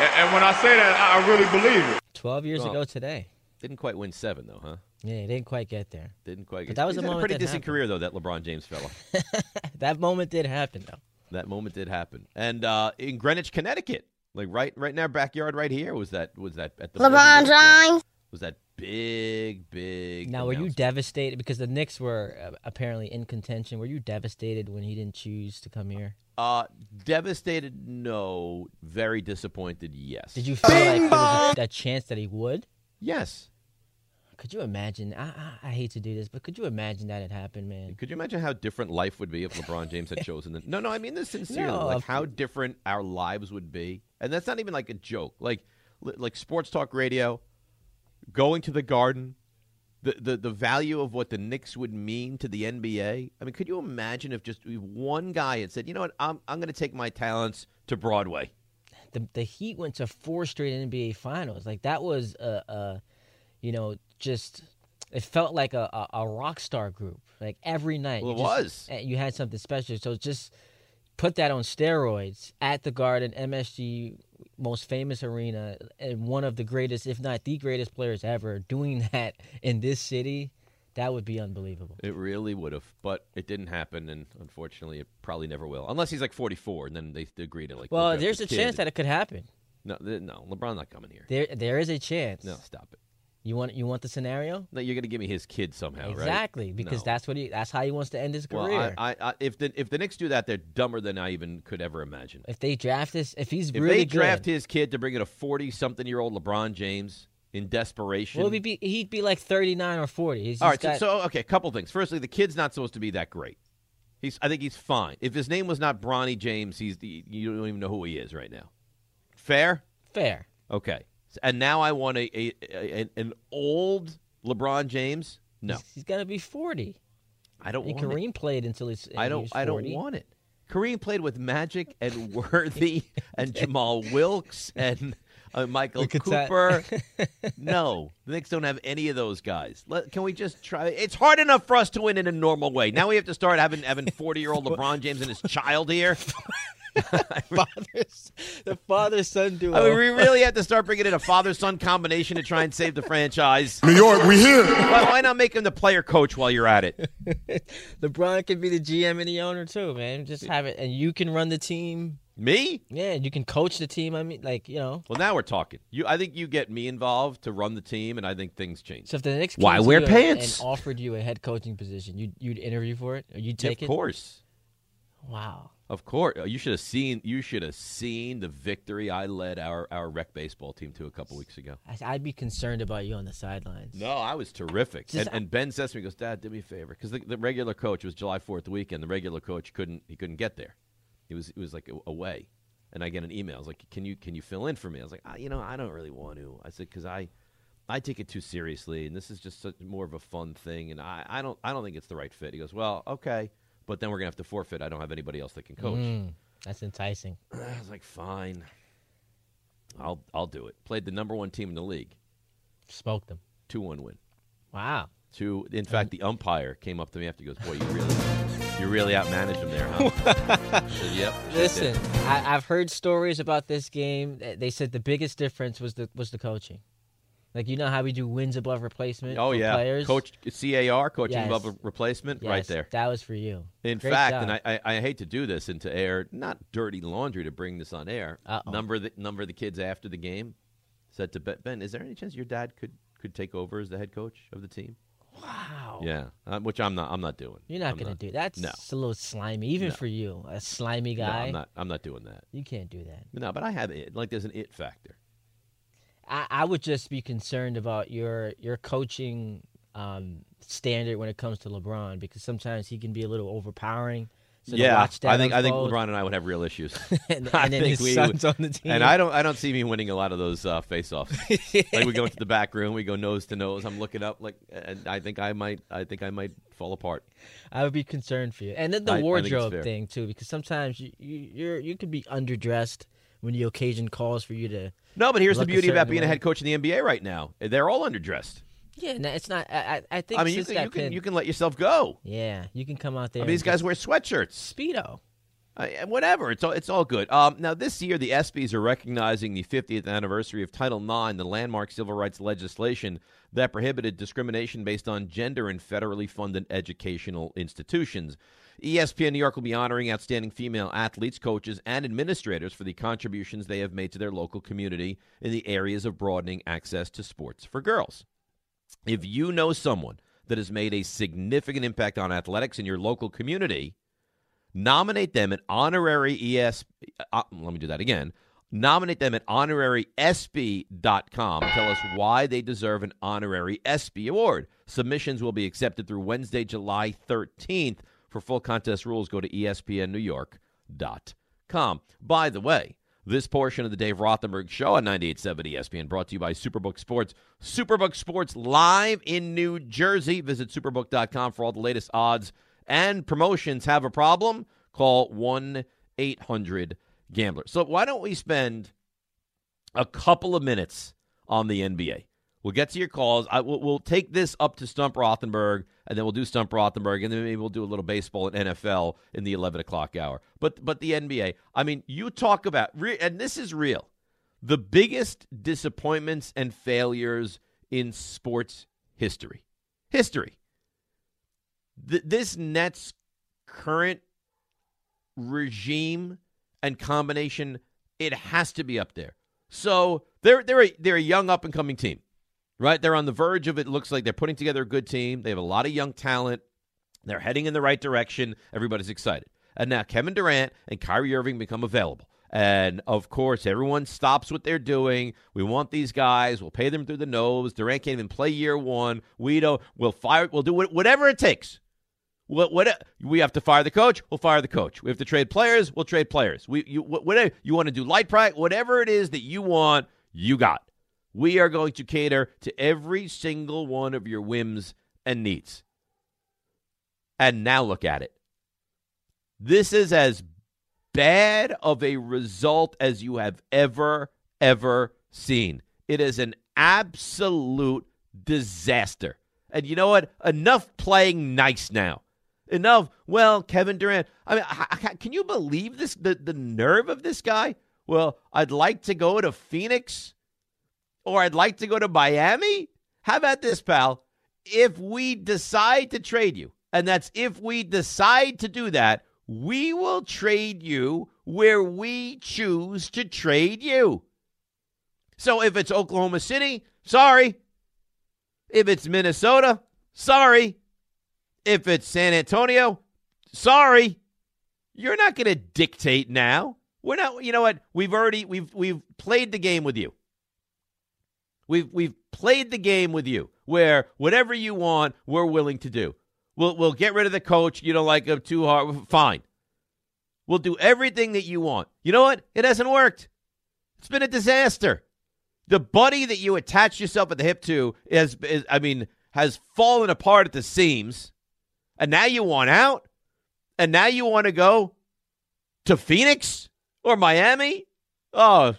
and- and when I say that, I I really believe it. 12 years Oh. ago today. Didn't quite win seven though, huh? Yeah, he didn't quite get there. Didn't quite. But Get, that was he's a moment a pretty that decent happened. career though. That LeBron James fellow. That moment did happen, though. That moment did happen, and uh, in Greenwich, Connecticut, like right right in our backyard, right here, was that was that at the LeBron James. was that big big. Now, were you devastated because the Knicks were uh, apparently in contention? Were you devastated when he didn't choose to come here? Uh, devastated? No. Very disappointed? Yes. Did you feel like there was a, a chance that he would? Yes. Could you imagine? I, I, I hate to do this, but could you imagine that it happened, man? Could you imagine how different life would be if LeBron James had chosen the? No, no. I mean this sincerely. No, like how different our lives would be, and that's not even like a joke. Like, li- like sports talk radio, going to the Garden, the the the value of what the Knicks would mean to the NBA. I mean, could you imagine if just one guy had said, you know what, I'm I'm going to take my talents to Broadway. The the Heat went to four straight NBA finals. Like that was a, a you know, just it felt like a, a, a rock star group. Like every night, Well, it just- was. eh, You had something special. So just put that on steroids at the Garden, MSG, most famous arena, and one of the greatest, if not the greatest players ever, doing that in this city. That would be unbelievable. It really would have, but it didn't happen, and unfortunately, it probably never will, unless he's like 44, and then they they agree to like. Well, there's the a chance that it could happen. No, no, LeBron's not coming here. There, there is a chance. No, stop it. You want, you want the scenario? No, you're going to give me his kid somehow, right? Exactly, because No. that's what he, that's how he wants to end his Well, career. I, I, I, if the if the Knicks do that, they're dumber than I even could ever imagine. if they draft this, if he's If really they draft good, his kid to bring in a 40 something year old LeBron James in desperation. well, he'd be, he'd be like 39 or 40. He's All right, so, so okay, a couple things. Firstly, the kid's not supposed to be that great. He's, I think he's fine. If his name was not Bronny James, he's the you don't even know who he is right now. Fair. fair. Okay. And now I want a, a, a an old LeBron James. No, He's, he's got to be 40. I don't And want it. Kareem played until he's. I don't. I don't want it. Kareem played with Magic and Worthy and Jamal Wilkes and uh, Michael Look. Cooper. no, the Knicks don't have any of those guys. Let, can we just try? It's hard enough for us to win in a normal way. Now we have to start having having forty year old LeBron James and his child here. Fathers, the father son duo. I mean, we really have to start bringing in a father son combination to try and save the franchise. New York, we here. Why, why not make him the player coach while you're at it? LeBron can be the GM and the owner too, man. Just have it, and you can run the team. Me? Yeah, you can coach the team. I mean, like you know. Well, now we're talking. You, I think you get me involved to run the team, and I think things change. So if the Knicks Why to wear you pants? and offered you a head coaching position, you'd you'd interview for it, or you'd Yeah, take of it. Of course. Wow. Of course, you should have seen. You should have seen the victory I led our our rec baseball team to a couple weeks ago. I- I'd be concerned about you on the sidelines. No, I was terrific. Just- and, and Ben says to me, "Goes, Dad, do me a favor, because the, the regular coach it was July Fourth weekend. The regular coach couldn't he couldn't get there. He was he was like away, and I get an email. I was like, "Can you can you fill in for me?" I was like, ah, "You know, I don't really want to." I said, "Because I." I take it too seriously, and this is just such, more of a fun thing, and I, I don't I don't think it's the right fit. He goes, well, okay, but then we're gonna have to forfeit. I don't have anybody else that can coach. Mm, that's enticing. I was like, fine, I'll I'll do it. Played the number one team in the league, Spoke them. two one win. Wow. Two. In fact, the umpire came up to me after. He goes, "Boy, you really, you really outmanaged him there, huh?" Said, "Yep." Listen. I, I've heard stories about this game. They said the biggest difference was the was the coaching. Like you know how we do wins above replacement. Oh yeah, players? coach CAR, coaching Yes. above replacement, right there. That was for you. In Great fact, job. and I, I, I hate to do this into air not dirty laundry to bring this on air. Uh-oh. Number the number of the kids after the game said to Ben, Ben, is there any chance your dad could could take over as the head coach of the team? wow. Yeah, uh, which I'm not. I'm not doing. You're not I'm gonna do that's No. a little slimy, even No. for you, a slimy guy. No, guy. I'm not. I'm not doing that. You can't do that. No, but I have it. Like there's an it factor. I, I would just be concerned about your your coaching um, standard when it comes to LeBron because sometimes he can be a little overpowering. So yeah, watch that I think I think LeBron and I would have real issues. and, I and then think his we son's on the team. And I don't I don't see me winning a lot of those uh, face-offs. like we go into the back room, we go nose to nose. I'm looking up like, and I think I might I think I might fall apart. I would be concerned for you, and then the I- I wardrobe fair. thing too, because sometimes you, you you're you could be underdressed when the occasion calls for you to. No, but here's the beauty about certain being a head coach in the NBA right now. They're all underdressed. Yeah, no, it's not. I I, I think I mean, you can that you can pin- you can let yourself go. yeah, you can come out there. I mean, these guys wear sweatshirts. speedo. Uh, whatever. It's all, it's all good. Um, now, this year, the ESPYs are recognizing the 50th anniversary of Title IX, the landmark civil rights legislation that prohibited discrimination based on gender in federally funded educational institutions. ESPN New York will be honoring outstanding female athletes, coaches, and administrators for the contributions they have made to their local community in the areas of broadening access to sports for girls. If you know someone that has made a significant impact on athletics in your local community, nominate them at honorary ES. Uh, let me do that again. Nominate them at honorarysb.com. Tell us why they deserve an honorary ESPY award. Submissions will be accepted through Wednesday, July 13th. For full contest rules, go to espnnewyork.com. By the way, this portion of the Dave Rothenberg Show on 98.7 ESPN brought to you by Superbook Sports. Superbook Sports live in New Jersey. Visit superbook.com for all the latest odds and promotions. Have a problem? Call 1 800 Gambler. So why don't we spend a couple of minutes on the NBA? We'll get to your calls. I, we'll, we'll take this up to Stump Rothenberg, and then we'll do Stump Rothenberg, and then maybe we'll do a little baseball and NFL in the 11 o'clock hour. But but the NBA, I mean, you talk about, and this is real, the biggest disappointments and failures in sports history. History. Th- this Nets current regime and combination, it has to be up there. So they're they're a, they're a young up and coming team right? They're on the verge of it. Looks like they're putting together a good team. They have a lot of young talent. They're heading in the right direction. Everybody's excited. And now Kevin Durant and Kyrie Irving become available. And of course, everyone stops what they're doing. We want these guys. We'll pay them through the nose. Durant can't even play year one. We don't. We'll fire. We'll do whatever it takes. What, what we have to fire the coach? We'll fire the coach. We have to trade players. We'll trade players. We you whatever you want to do light practice, whatever it is that you want, you got. We are going to cater to every single one of your whims and needs. And now look at it. This is as bad of a result as you have ever, ever seen. It is an absolute disaster. And you know what? Enough playing nice now. Enough. Well, Kevin Durant. I mean, can you believe this? The the nerve of this guy. Well, I'd like to go to Phoenix or I'd like to go to Miami? How about this, pal? If we decide to trade you, and that's if we decide to do that, we will trade you where we choose to trade you. So if it's Oklahoma City, sorry. If it's Minnesota, sorry. If it's San Antonio, sorry. You're not going to dictate now. We're not, you know what? We've already we've we've played the game with you. We've we've played the game with you where whatever you want, we're willing to do. We'll we'll get rid of the coach. You don't like him too hard. Fine. We'll do everything that you want. You know what? It hasn't worked. It's been a disaster. The buddy that you attach yourself at the hip to is, is I mean, has fallen apart at the seams. And now you want out? And now you want to go to Phoenix or Miami? Oh,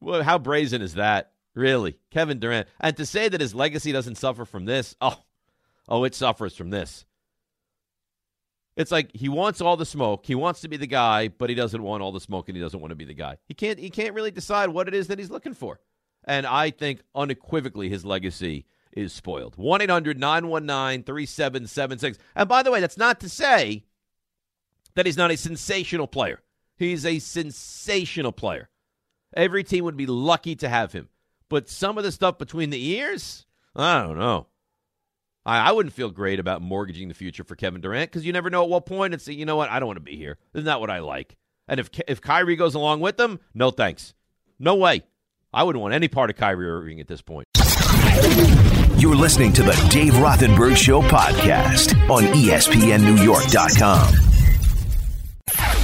well, how brazen is that? Really, Kevin Durant. And to say that his legacy doesn't suffer from this, oh, oh, it suffers from this. It's like he wants all the smoke. He wants to be the guy, but he doesn't want all the smoke and he doesn't want to be the guy. He can't he can't really decide what it is that he's looking for. And I think unequivocally his legacy is spoiled. 1 800 919 3776. And by the way, that's not to say that he's not a sensational player. He's a sensational player. Every team would be lucky to have him. But some of the stuff between the ears, I don't know. I, I wouldn't feel great about mortgaging the future for Kevin Durant because you never know at what point it's, you know what, I don't want to be here. Isn't that what I like? And if if Kyrie goes along with them, no thanks. No way. I wouldn't want any part of Kyrie Irving at this point. You're listening to the Dave Rothenberg Show podcast on ESPNNewYork.com.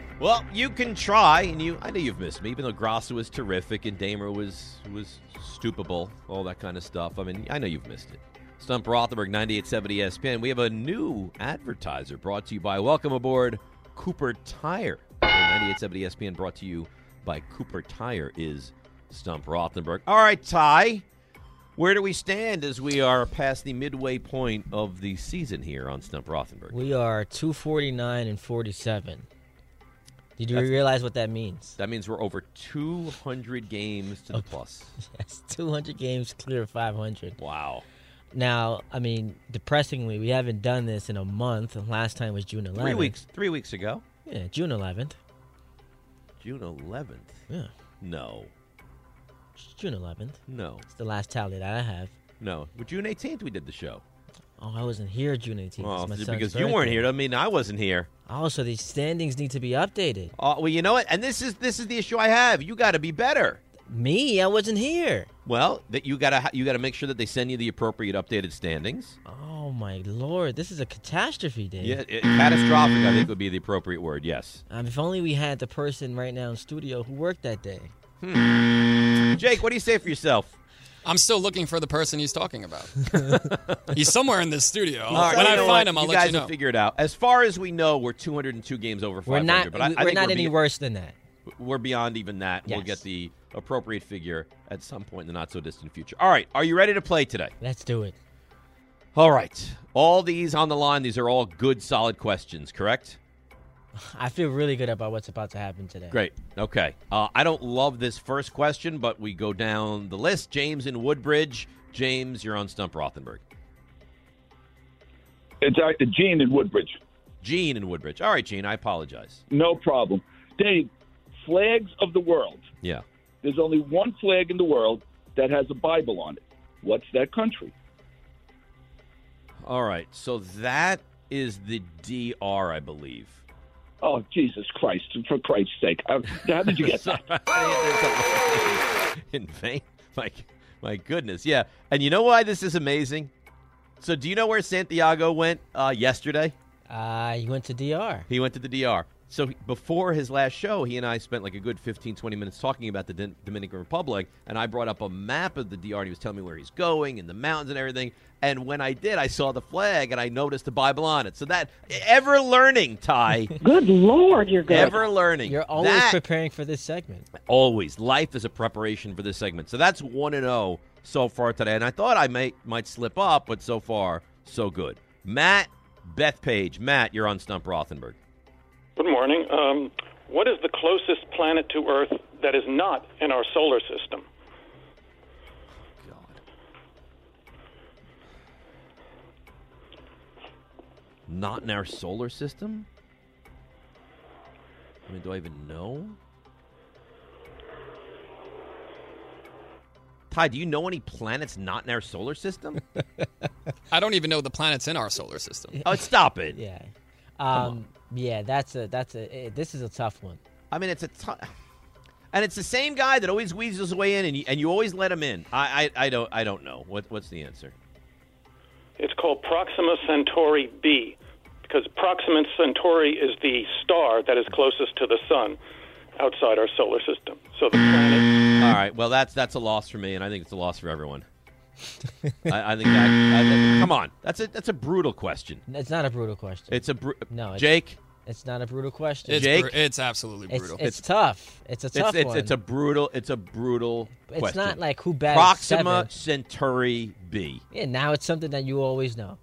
Well, you can try, and you. I know you've missed me, even though Grasso was terrific and Damer was was stupable, all that kind of stuff. I mean, I know you've missed it. Stump Rothenberg, 9870 ESPN. We have a new advertiser brought to you by Welcome Aboard Cooper Tire. 9870 ESPN brought to you by Cooper Tire is Stump Rothenberg. All right, Ty. Where do we stand as we are past the midway point of the season here on Stump Rothenberg? We are 249 and 47. Did you That's- realize what that means? That means we're over 200 games to the plus. Yes, 200 games clear of 500. Wow. Now, I mean, depressingly, we haven't done this in a month. and Last time was June 11th. Three weeks. Three weeks ago. Yeah, June 11th. June 11th. Yeah, No. it's June 11th. No. It's the last tally that I have. No. Well, June 18th we did the show. Oh, I wasn't here June 18th. Well, because you weren't here. I mean, I wasn't here. Oh, so these standings need to be updated. Uh, well, you know what? And this is this is the issue I have. You got to be better. Me, I wasn't here. Well, that you got to you got to make sure that they send you the appropriate updated standings. Oh my lord, this is a catastrophe, Dave. Yeah, it, catastrophic. I think would be the appropriate word. Yes. Um, if only we had the person right now in studio who worked that day. Hmm. Jake, what do you say for yourself? I'm still looking for the person he's talking about. he's somewhere in this studio. All right, when I find what? him, I'll you let you know. will figure it out. As far as we know, we're 202 games over 500. We're not. but I, I we're think not we're any be- worse than that. We're beyond even that. We'll get the appropriate figure at some point in the not so distant future. All right, are you ready to play today? Let's do it. All right. All these on the line, these are all good, solid questions, correct? I feel really good about what's about to happen today. Great. Okay. Uh, I don't love this first question, but we go down the list. James in Woodbridge. James, you're on Stump Rothenberg. It's uh, Gene in Woodbridge. Gene in Woodbridge. All right, Gene, I apologize. No problem. Dave, flags of the world. Yeah. There's only one flag in the world that has a Bible on it. What's that country? All right. So that is the DR, I believe. Oh, Jesus Christ! For Christ's sake, how, how did you get that? in vain. My, my goodness. Yeah. And you know why this is amazing? So, do you know where Santiago went uh, yesterday? Uh, you went to DR. He went to the DR. So before his last show, he and I spent like a good 15, 20 minutes talking about the Din- Dominican Republic, and I brought up a map of the DR, and he was telling me where he's going and the mountains and everything. And when I did, I saw the flag, and I noticed the Bible on it. So that ever learning, Ty. Good Lord, you're good. Ever learning. You're always That- preparing for this segment. Always. Life is a preparation for this segment. So that's 1 and 0 so far today. And I thought I might might slip up, but so far so good. Matt Bethpage. Matt, you're on Stump Rothenberg. Good morning. Um, what is the closest planet to Earth that is not in our solar system? Not in our solar system? I mean, do I even know? Ty, do you know any planets not in our solar system? I don't even know the planets in our solar system. oh, stop it. Yeah. Um, yeah, that's a that's a. eh, This is a tough one. I mean, it's a tough. And it's the same guy that always weasels his way in, and you, and you always let him in. I, I, I don't I don't know what what's the answer. It's called Proxima Centauri b, because Proxima Centauri is the star that is closest to the sun outside our solar system. So the planet. All right, well that's that's a loss for me, and I think it's a loss for everyone. I, I think that, I think- come on, that's a that's a brutal question. It's not a brutal question. It's a bru- no, it's, Jake. It's not a brutal question. It's, Jake? bru- it's absolutely It's, brutal. it's tough. It's a It's tough it's, one. it's a brutal it's a brutal It's question. not like who batted Proxima seventh. Centauri b. yeah, now it's something that you always know.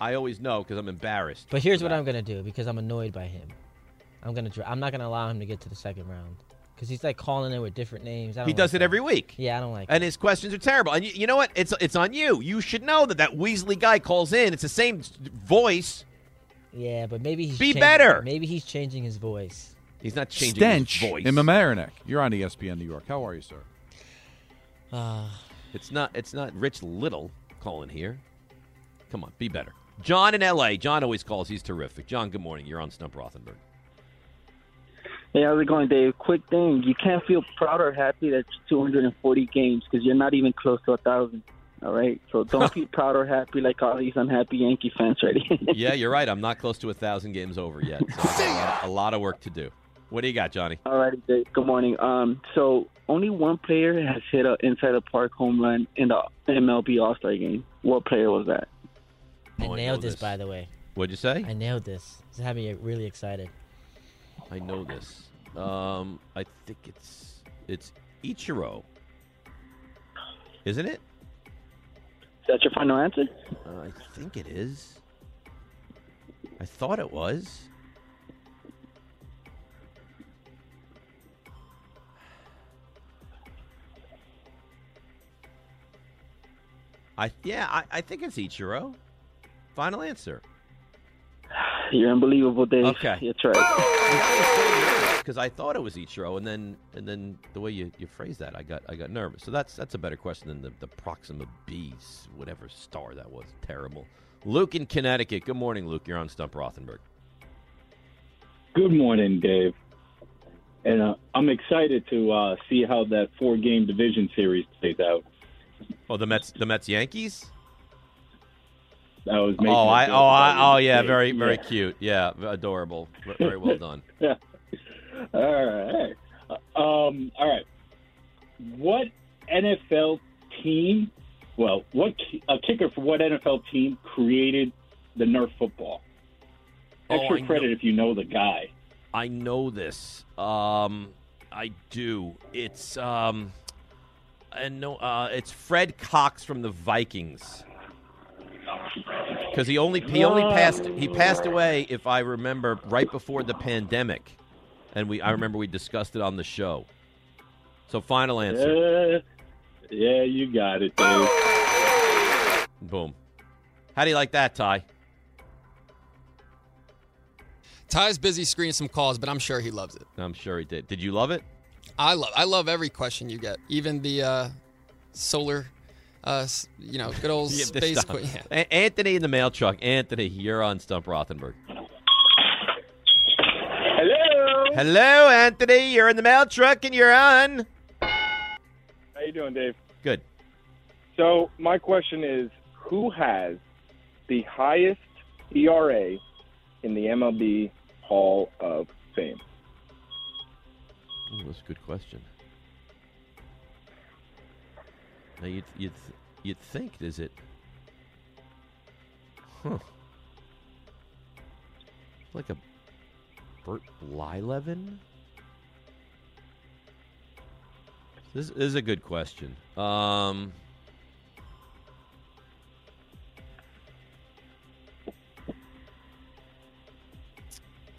I always know because I'm embarrassed. But here's what that. I'm gonna do because I'm annoyed by him. I'm gonna. I'm not gonna allow him to get to the second round because he's like calling in with different names. I don't He does like it every week. Yeah, I don't like. It. And his questions are terrible. And you, you know what? It's it's on you. You should know that that Weasley guy calls in. It's the same voice. Yeah, but maybe he's Be changing- better. Maybe he's changing his voice. He's not changing Stench his voice. in Mamaroneck. You're on ESPN New York. How are you, sir? Uh, It's not it's not Rich Little calling here. Come on, be better. John in L.A. John always calls. He's terrific. John, good morning. You're on Stump Rothenberg. Hey, how's it going, Dave? Quick thing. You can't feel proud or happy that it's 240 games because you're not even close to a 1,000. All right? So don't be proud or happy like all these unhappy Yankee fans right here. yeah, you're right. I'm not close to a thousand games over yet. So a lot, a lot of work to do. What do you got, Johnny? All right, Dave. Good morning. Um, so only one player has hit a inside the park home run in the MLB All Star game. What player was that? I Oh, nailed this, this. by the way. What'd you say? I nailed this. This had me really excited. I know this. Um, I think it's it's Ichiro, isn't it? Is that your final answer? Uh, I think it is. I thought it was. I yeah, I, I think it's Ichiro. Final answer. You're unbelievable, Dave. Okay. That's right. Because I thought it was Ichiro, and then and then the way you, you phrased that, I got I got nervous. So that's that's a better question than the, the Proxima B's, whatever star that was. Terrible. Luke in Connecticut. Good morning, Luke. You're on Stump Rothenberg. Good morning, Dave. And uh, I'm excited to uh, see how that four-game division series plays out. Oh, the Mets, the Mets Yankees. I was making Oh, I oh I oh yeah, very very Yeah. cute. Yeah, adorable. Very well done. yeah. all right. Um, all right. What NFL team? Well, what a kicker for what NFL team created the Nerf football? Oh, Extra know- credit if you know the guy. I know this. Um, I do. It's um, and no, uh, it's Fred Cox from the Vikings. Because he only he only passed he passed away if I remember right before the pandemic, and we I remember we discussed it on the show. So final answer. Uh, yeah, you got it, Dave. Boom. How do you like that, Ty? Ty's busy screening some calls, but I'm sure he loves it. I'm sure he did. Did you love it? I love I love every question you get, even the uh, solar, uh, you know, good old Yeah, space. stuff. que- yeah. A- Anthony in the mail truck. Anthony, you're on Stump Rothenberg. Hello. Hello, Anthony. You're in the mail truck and you're on. How you doing, Dave? Good. So my question is, who has the highest ERA in the MLB Hall of Fame? Ooh, that's a good question. Now you'd you'd you'd think is it? Huh? Like a Bert Blyleven? This, this is a good question. Um.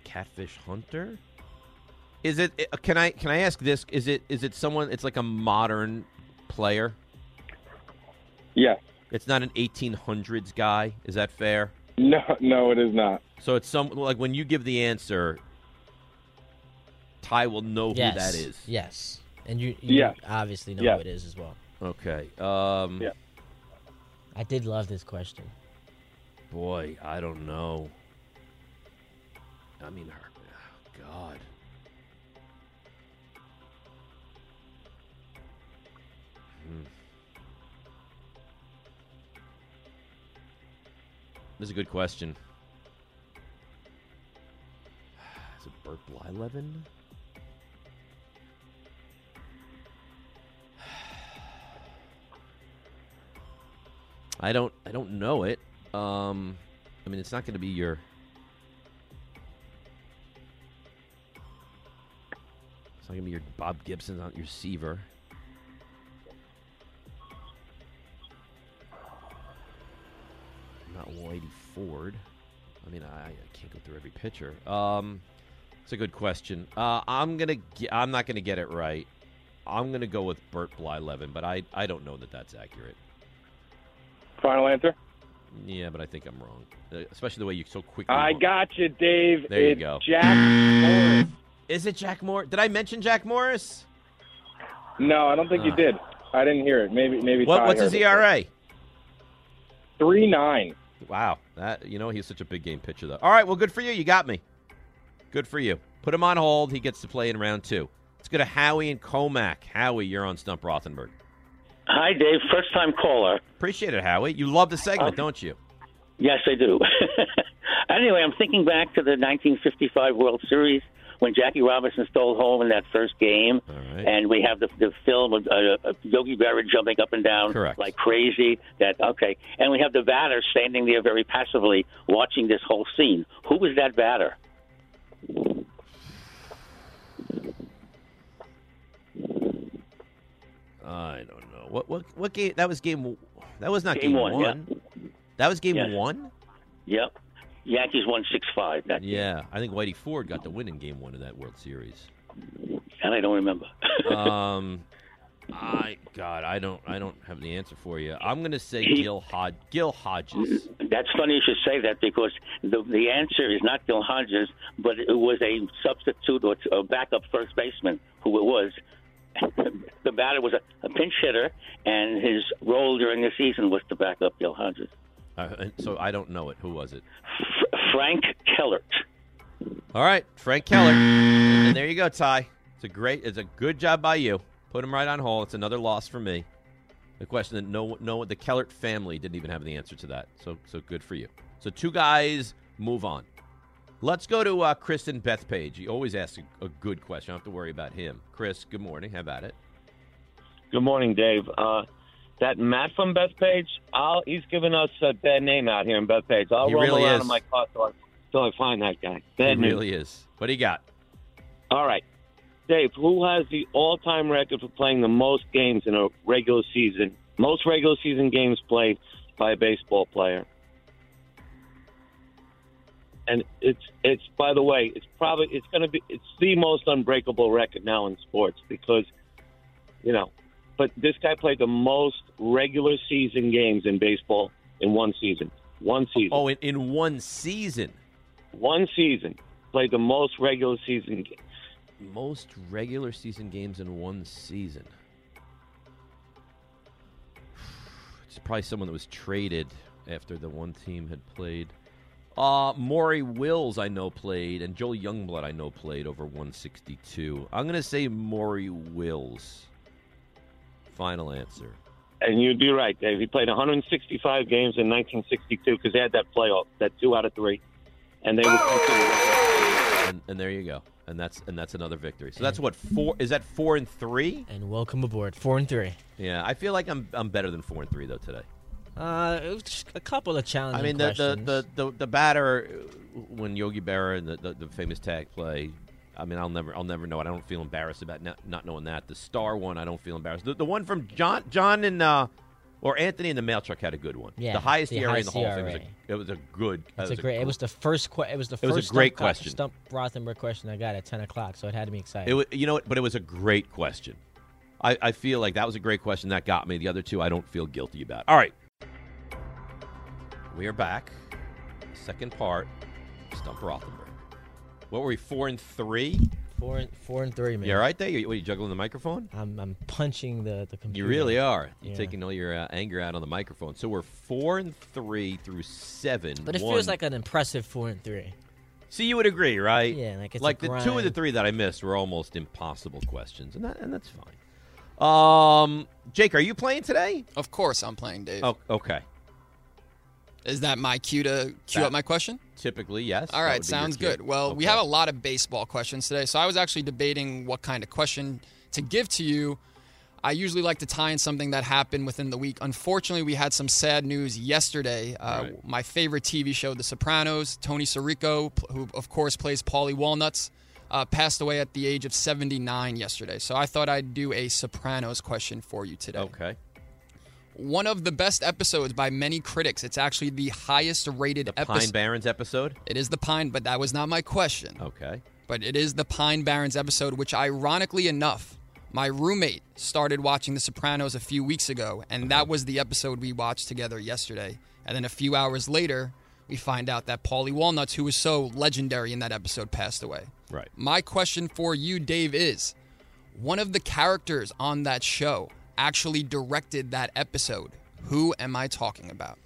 Catfish Hunter? Is it? uh, Can I can I ask this? Is it is it someone? It's like a modern player. Yeah. It's not an 1800s guy. Is that fair? No, no, it is not. So it's some like when you give the answer, Ty will know yes. who that is. Yes. And you, you Yes. obviously know Yeah. who it is as well. Okay. Um, yeah. I did love this question. Boy, I don't know. I mean, her, oh, God. This is a good question. Is it Bert Blyleven? I don't. I don't know it. Um, I mean, it's not going to be your. It's not going to be your Bob Gibson, not your Seaver. Not Whitey Ford. I mean, I, I can't go through every pitcher. Um, it's a good question. Uh, I'm gonna. I'm not gonna get it right. I'm gonna go with Bert Blyleven, but I. I don't know that that's accurate. Final answer. Yeah, but I think I'm wrong, uh, especially the way you so quickly. I got you, Dave. There you go. Jack Morris. Is it Jack Morris? Did I mention Jack Morris? No, I don't think you Ah. did. I didn't hear it. Maybe, maybe. What, what's his. ERA? Three nine. Wow, that you know he's such a big game pitcher though. All right, well, good for you. You got me. Good for you. Put him on hold. He gets to play in round two. Let's go to Howie and Commack. Howie, you're on Stump Rothenberg. Hi, Dave. First time caller. Appreciate it, Howie. You love the segment, uh, don't you? Yes, I do. anyway, I'm thinking back to the 1955 World Series when Jackie Robinson stole home in that first game, and we have the the film of uh, Yogi Berra jumping up and down Correct. like crazy. That okay, and we have the batter standing there very passively watching this whole scene. Who was that batter? I don't know. What what what game? That was game. That was not Game game, one, yeah. That was game Yes. one. Yep, Yankees won six five. That Yeah, I think Whitey Ford got the win in game one of that World Series. and I don't remember. um, I God, I don't I don't have the answer for you. I'm gonna say He- Gil Hod Gil Hodges. That's funny you should say that because the the answer is not Gil Hodges, but it was a substitute or a backup first baseman who it was. The batter was a, a pinch hitter, and his role during the season was to back up Gil Hodges. Uh, and so I don't know it. Who was it? Frank Kellert. All right, Frank Keller. And there you go, Ty. It's a great, it's a good job by you. Put him right on hold. It's another loss for me. The question that no, no, the Kellert family didn't even have the answer to that. So, so good for you. So two guys move on. Let's go to uh, Chris and Bethpage. He always asks a, a good question. I don't have to worry about him. Chris, good morning. How about it? Good morning, Dave. Uh, that Matt from Bethpage, I'll, he's giving us a bad name out here in Bethpage. I'll He roll really around is. in my car till I, till I find that guy. Bad he news. really is. What do you got? All right. Dave, who has the all-time record for playing the most games in a regular season? Most regular season games played by a baseball player. And it's it's by the way, it's probably it's going to be it's the most unbreakable record now in sports because you know, but this guy played the most regular season games in baseball in one season. One season. Oh, in, in one season. One season played the most regular season games. Most regular season games in one season. It's probably someone that was traded after the one team had played. Uh, Maury Wills, I know, played, and Joel Youngblood, I know, played over 162. I'm going to say Maury Wills. Final answer. And you'd be right, Dave. He played 165 games in 1962 because they had that playoff, that two out of three, and they were considered. And, and there you go. And that's and that's another victory. So that's what four is that four and three? And welcome aboard, four and three. Yeah, I feel like I'm I'm better than four and three though today. Uh, it was just a couple of challenging I mean, the, the, questions. the, the, the batter uh, when Yogi Berra and the, the, the famous tag play. I mean, I'll never I'll never know it. I don't feel embarrassed about not, not knowing that. The star one, I don't feel embarrassed. The, the one from John John and uh, or Anthony in the mail truck had a good one. Yeah, the highest the ERA in highest the whole thing was a, it was a good. that It's a was great. It was the first. Que- it was the It was first. a great stump, question. Stump Rothenberg question I got at ten o'clock, so it had to be exciting. It was, you know what? But it was a great question. I, I feel like that was a great question that got me. The other two, I don't feel guilty about. All right, we are back. Second part, Stump Rothenberg. What were we? Four and three. Four and four and three, man. You all right there? You, what, are you juggling the microphone? I'm I'm punching the the computer. You really are. You're Yeah. taking all your uh, anger out on the microphone. So we're four and three through seven. But it One- feels like an impressive four and three. See, you would agree, right? Yeah, like it's a like the two of the grind. three that I missed were almost impossible questions, and that and that's fine. Um, Jake, are you playing today? Of course, I'm playing, Dave. Oh, okay. Is that my cue to cue That- up my question? Typically, yes. All right, would be your sounds good. Well, we have a lot of baseball questions today, so I was actually debating what kind of question to give to you. I usually like to tie in something that happened within the week. Unfortunately, we had some sad news yesterday. Uh, My favorite TV show, The Sopranos, Tony Sirico, who of course plays Paulie Walnuts, uh, passed away at the age of 79 yesterday. So I thought I'd do a Sopranos question for you today. Okay. One of the best episodes by many critics. It's actually the highest rated Pine episode. Pine Barrens episode. It is the Pine, but that was not my question. Okay. But it is the Pine Barrens episode, which ironically enough, my roommate started watching The Sopranos a few weeks ago, and that was the episode we watched together yesterday. And then a few hours later, we find out that Paulie Walnuts, who was so legendary in that episode, passed away. Right. My question for you, Dave, is one of the characters on that show actually directed that episode. Who am I talking about?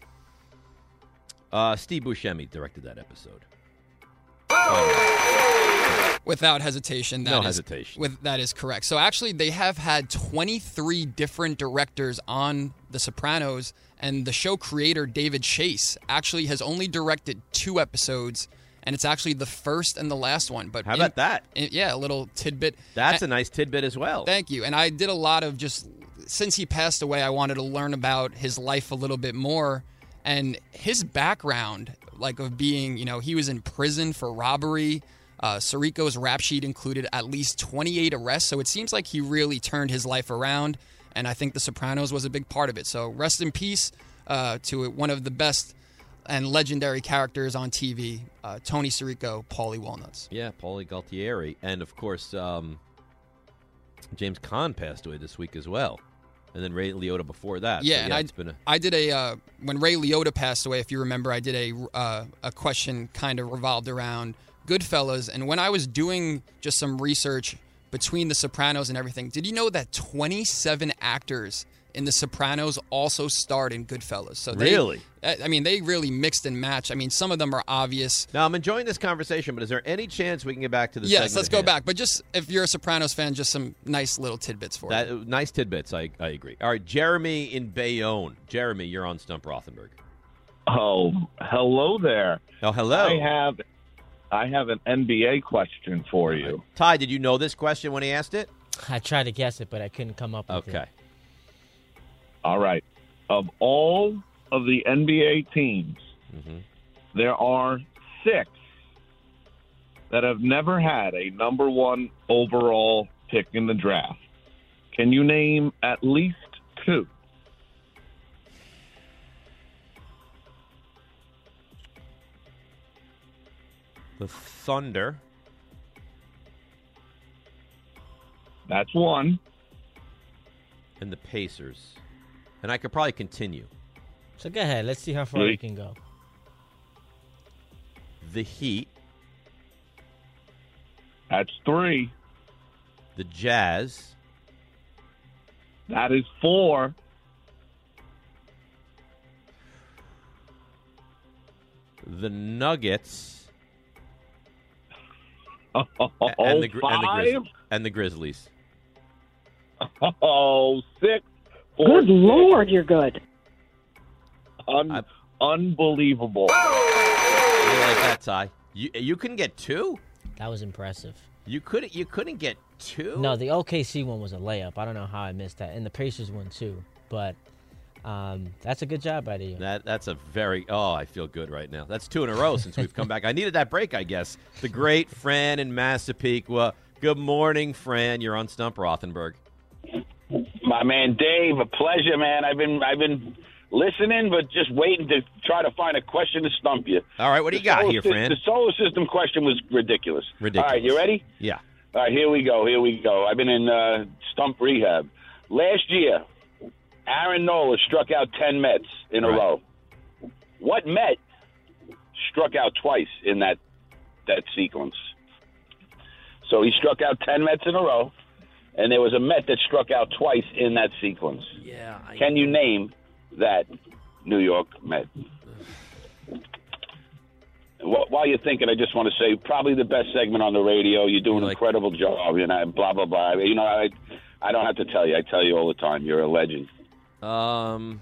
Uh, Steve Buscemi directed that episode. Without hesitation, that No is- hesitation. With that is correct. So actually, they have had 23 different directors on The Sopranos, and the show creator David Chase actually has only directed two episodes, and it's actually the first and the last one. But How in- about that? in- yeah, a little tidbit. That's A- a nice tidbit as well. Thank you. And I did a lot of just since he passed away, I wanted to learn about his life a little bit more and his background, like of being, you know, he was in prison for robbery. Uh, Sirico's rap sheet included at least 28 arrests, so it seems like he really turned his life around. And I think The Sopranos was a big part of it. So rest in peace uh, to one of the best and legendary characters on TV, uh, Tony Sirico, Paulie Walnuts. Yeah, Paulie Gualtieri, and of course, um, James Caan passed away this week as well, and then Ray Liotta before that. Yeah, So, and I, it's been a I did a uh, when Ray Liotta passed away. If you remember, I did a uh, a question kind of revolved around Goodfellas, and when I was doing just some research between The Sopranos and everything, did you know that 27 actors in The Sopranos also starred in Goodfellas? So they, Really? I I mean, they really mixed and matched. I mean, some of them are obvious. Now I'm enjoying this conversation, but is there any chance we can get back to the? Yes, segment let's go hand? back. But just if you're a Sopranos fan, just some nice little tidbits for you. Nice tidbits. I I agree. All right, Jeremy in Bayonne. Jeremy, you're on Stump Rothenberg. Oh, hello there. Oh, hello. I have I have an NBA question for you. Ty, did you know this question when he asked it? I tried to guess it, but I couldn't come up with it. Okay. All right. Of all of the NBA teams, Mm-hmm. there are six that have never had a number one overall pick in the draft. Can you name at least two? The Thunder. That's one. And the Pacers. And I could probably continue. So go ahead. Let's see how far we can go. The Heat. That's three. The Jazz. That is four. The Nuggets. Oh, and, the, Gri- and, the? Grizz- and the Grizzlies. Oh, six. Four, Good six. lord, you're good. Un- unbelievable. You like that, Ty? You you couldn't get two. That was impressive. You couldn't you couldn't get two. No, the OKC one was a layup. I don't know how I missed that, and the Pacers one too. But um, that's a good job by you. That that's a very oh I feel good right now. That's two in a row since we've come back. I needed that break, I guess. The great Fran in Massapequa. Good morning, Fran. You're on Stump Rothenberg. My man Dave, a pleasure, man. I've been I've been listening, but just waiting to try to find a question to stump you. All right, what do you The got here, sys- Fran? The solar system question was ridiculous. Ridiculous. All right, you ready? Yeah. All right, here we go. Here we go. I've been in uh, stump rehab. Last year, Aaron Nola struck out ten Mets in a row. What Met struck out twice in that that sequence? So he struck out ten Mets in a row, and there was a Met that struck out twice in that sequence. Yeah. I, Can you name that New York Met? While you're thinking, I just want to say probably the best segment on the radio. You're do an incredible job. You know, blah blah blah. You know, I I don't have to tell you. I tell you all the time. You're a legend. Um.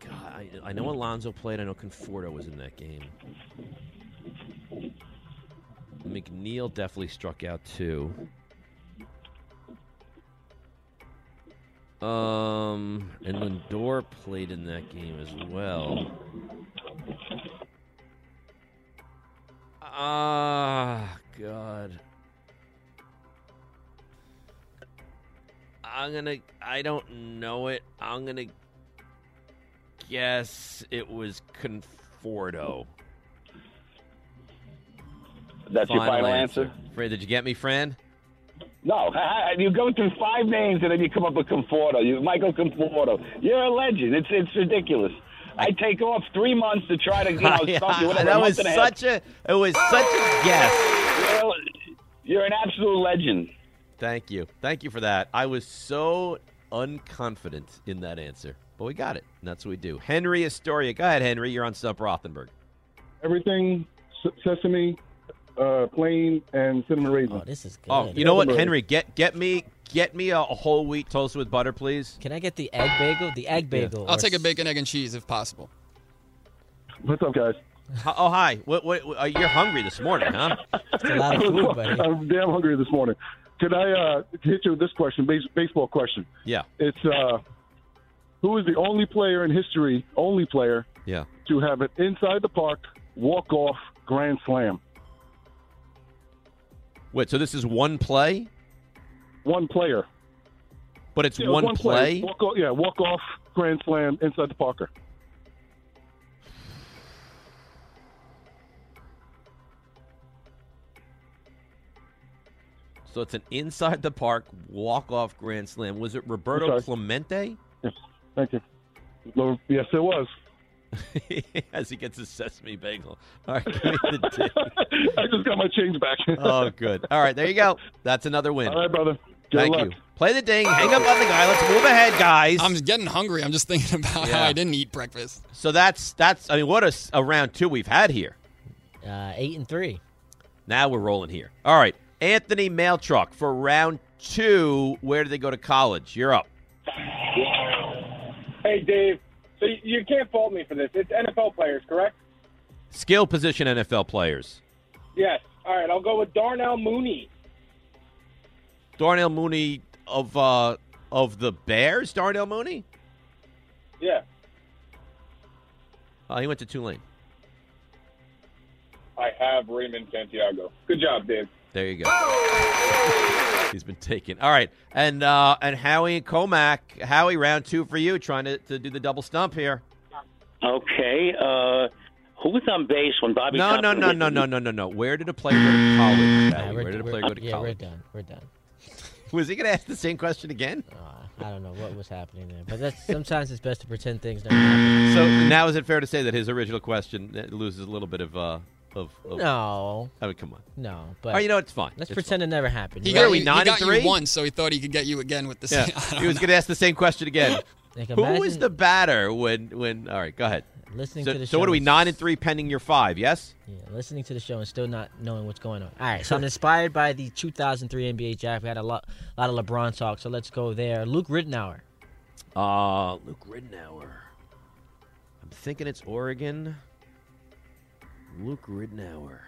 God, I, I know Alonso played. I know Conforto was in that game. McNeil definitely struck out too. Um, and Lindor played in that game as well. Ah, God. I'm gonna. I don't know it. I'm gonna guess it was Conforto. That's your final answer? Fran, did you get me, friend? No, you go through five names and then you come up with Conforto. You Michael Conforto. You're a legend. It's it's ridiculous. I take off three months to try to you know Yeah, stump you. Whatever. that was and a such a. It was such a guess. You're, you're an absolute legend. Thank you. Thank you for that. I was so unconfident in that answer, but we got it. And that's what we do. Henry Astoria. Go ahead, Henry. You're on Stump Rothenberg. Everything sesame, uh, plain, and cinnamon raisin. Oh, this is good. Oh, you know what, Henry? Get get me get me a, a whole wheat toast with butter, please. Can I get the egg bagel? The egg bagel. I'll or take a bacon, egg, and cheese if possible. What's up, guys? H- Oh, hi. What, what, what- uh, you're hungry this morning, huh? It's a lot of food, buddy. I'm damn hungry this morning. Can I uh, hit you with this question, base, baseball question? Yeah. It's uh, who is the only player in history, only player Yeah. to have an inside the park walk off grand slam? Wait, so this is one play, One player. but it's Yeah, one, player. play. Walk off, yeah, walk off grand slam inside the Parker. So it's an inside the park walk off grand slam. Was it Roberto. Clemente? Yes, thank you. Yes, it was. As he gets his sesame bagel. All right, give me the ding. I just got my change back. Oh, good. All right, there you go. That's another win. All right, brother. Good Thank luck. you. Play the ding. Hang up on the guy. Let's move ahead, guys. I'm getting hungry. I'm just thinking about Yeah. how I didn't eat breakfast. So that's that's. I mean, what a, s- a round two we've had here. Uh, eight and three. Now we're rolling here. All right, Anthony Mailtruck for round two. Where do they go to college? You're up. Hey, Dave. So you- can't fault me for this. It's NFL players, correct? Skill position NFL players. Yes. All right. I'll go with Darnell Mooney. Darnell Mooney of uh of the Bears. Darnell Mooney. Yeah. Oh, he went to Tulane. I have Raymond Santiago. Good job, Dave. There you go. He's been taken. All right, and uh, and Howie and Commack. Howie, round two for you, trying to, to do the double stump here. Okay. Uh, who was on base when Bobby? No, no, Thompson no, hit no, no, no, no, no. Where did a player go to college? Howie? Yeah, Where did a we're- player go to yeah, we're done. We're done. Was he going to ask the same question again? I don't know what was happening there, but that's sometimes it's best to pretend things don't happen. So now, is it fair to say that his original question uh, loses a little bit of uh of, of No. I mean, come on. No, but All right, you know it's fine. Let's It's pretend it never happened. He right? got, we you, nine he and got three? you once, so he thought he could get you again with the Yeah, same. I he was don't going to ask the same question again. Like, Who was imagine the batter when when? All right, go ahead. listening So, to the so show? what are we? is- Nine and three, pending your five. Yes. Yeah, listening to the show and still not knowing what's going on. All right, so I'm inspired by the 2003 NBA draft. We had a lot, lot of LeBron talk, so let's go there. Luke Rittenauer. Uh, Luke Ridnour. I'm thinking it's Oregon. Luke Ridnour.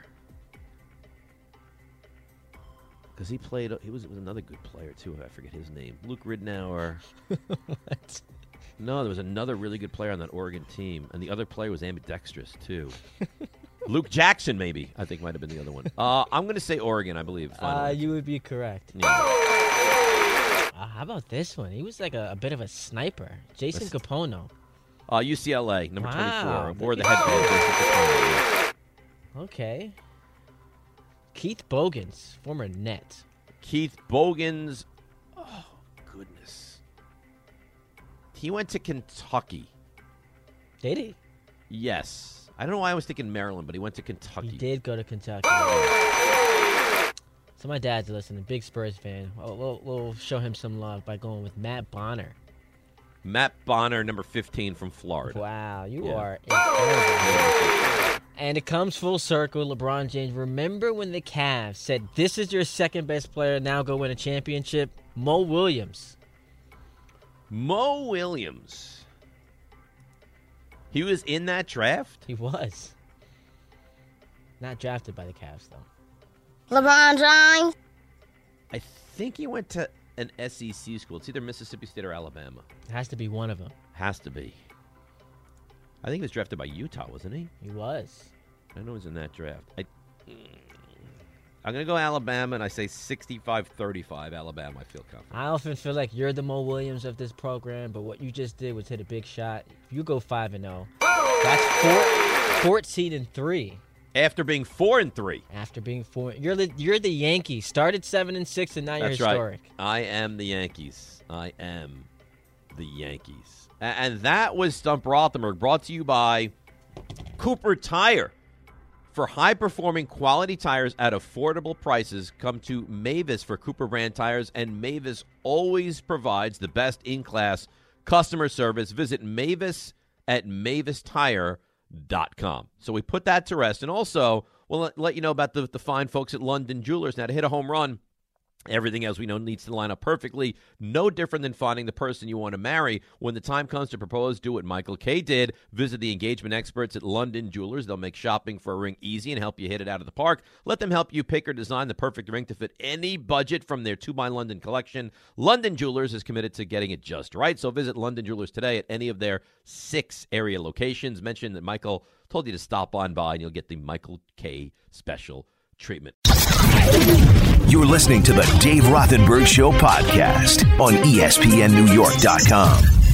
Because he played, he was, was another good player too. I forget his name. Luke Ridnour. what? No, there was another really good player on that Oregon team, and the other player was ambidextrous too. Luke Jackson, maybe I think might have been the other one. Uh, I'm going to say Oregon. I believe. Uh, you would be correct. Yeah. Uh, how about this one? He was like a, a bit of a sniper. Jason Kapono. Uh, UCLA, number Wow, 24. Wore the headband. Jason Capone, yeah. Okay. Keith Bogans, former Net. Keith Bogans. Oh, goodness. He went to Kentucky. Did he? Yes. I don't know why I was thinking Maryland, but he went to Kentucky. He did go to Kentucky. So my dad's listening, big Spurs fan. We'll, we'll, we'll show him some love by going with Matt Bonner. Matt Bonner, number 15 from Florida. Wow, you Yeah. are incredible. And it comes full circle. LeBron James. Remember when the Cavs said, "This is your second best player. Now go win a championship." Mo Williams. Mo Williams. He was in that draft? He was. Not drafted by the Cavs though. LeBron James. I think he went to an SEC school. It's either Mississippi State or Alabama. It has to be one of them. Has to be. I think he was drafted by Utah, wasn't he? He was. I know he was in that draft. I, I'm going to go Alabama, and I say 65-35 Alabama. I feel confident. I often feel like you're the Mo Williams of this program, but what you just did was hit a big shot. If you go five and zero, that's four, 14 and three. After being four and three. After being four, you're the you're the Yankees. Started seven and six, and now That's you're right. historic. I am the Yankees. I am the Yankees. And that was Stump Rothenberg, brought to you by Cooper Tire. For high performing quality tires at affordable prices, come to Mavis for Cooper brand tires, and Mavis always provides the best in class customer service. Visit Mavis at mavistire.com. So we put that to rest. And also, we'll let, let you know about the, the fine folks at London Jewelers. Now, to hit a home run, Everything, as we know, needs to line up perfectly. No different than finding the person you want to marry. When the time comes to propose, do what Michael Kay did. Visit the engagement experts at London Jewelers. They'll make shopping for a ring easy and help you hit it out of the park. Let them help you pick or design the perfect ring to fit any budget from their 2 by London collection. London Jewelers is committed to getting it just right. So visit London Jewelers today at any of their six area locations. Mention that Michael told you to stop on by and you'll get the Michael Kay special treatment. You're listening to the Dave Rothenberg Show podcast on ESPNNewYork.com.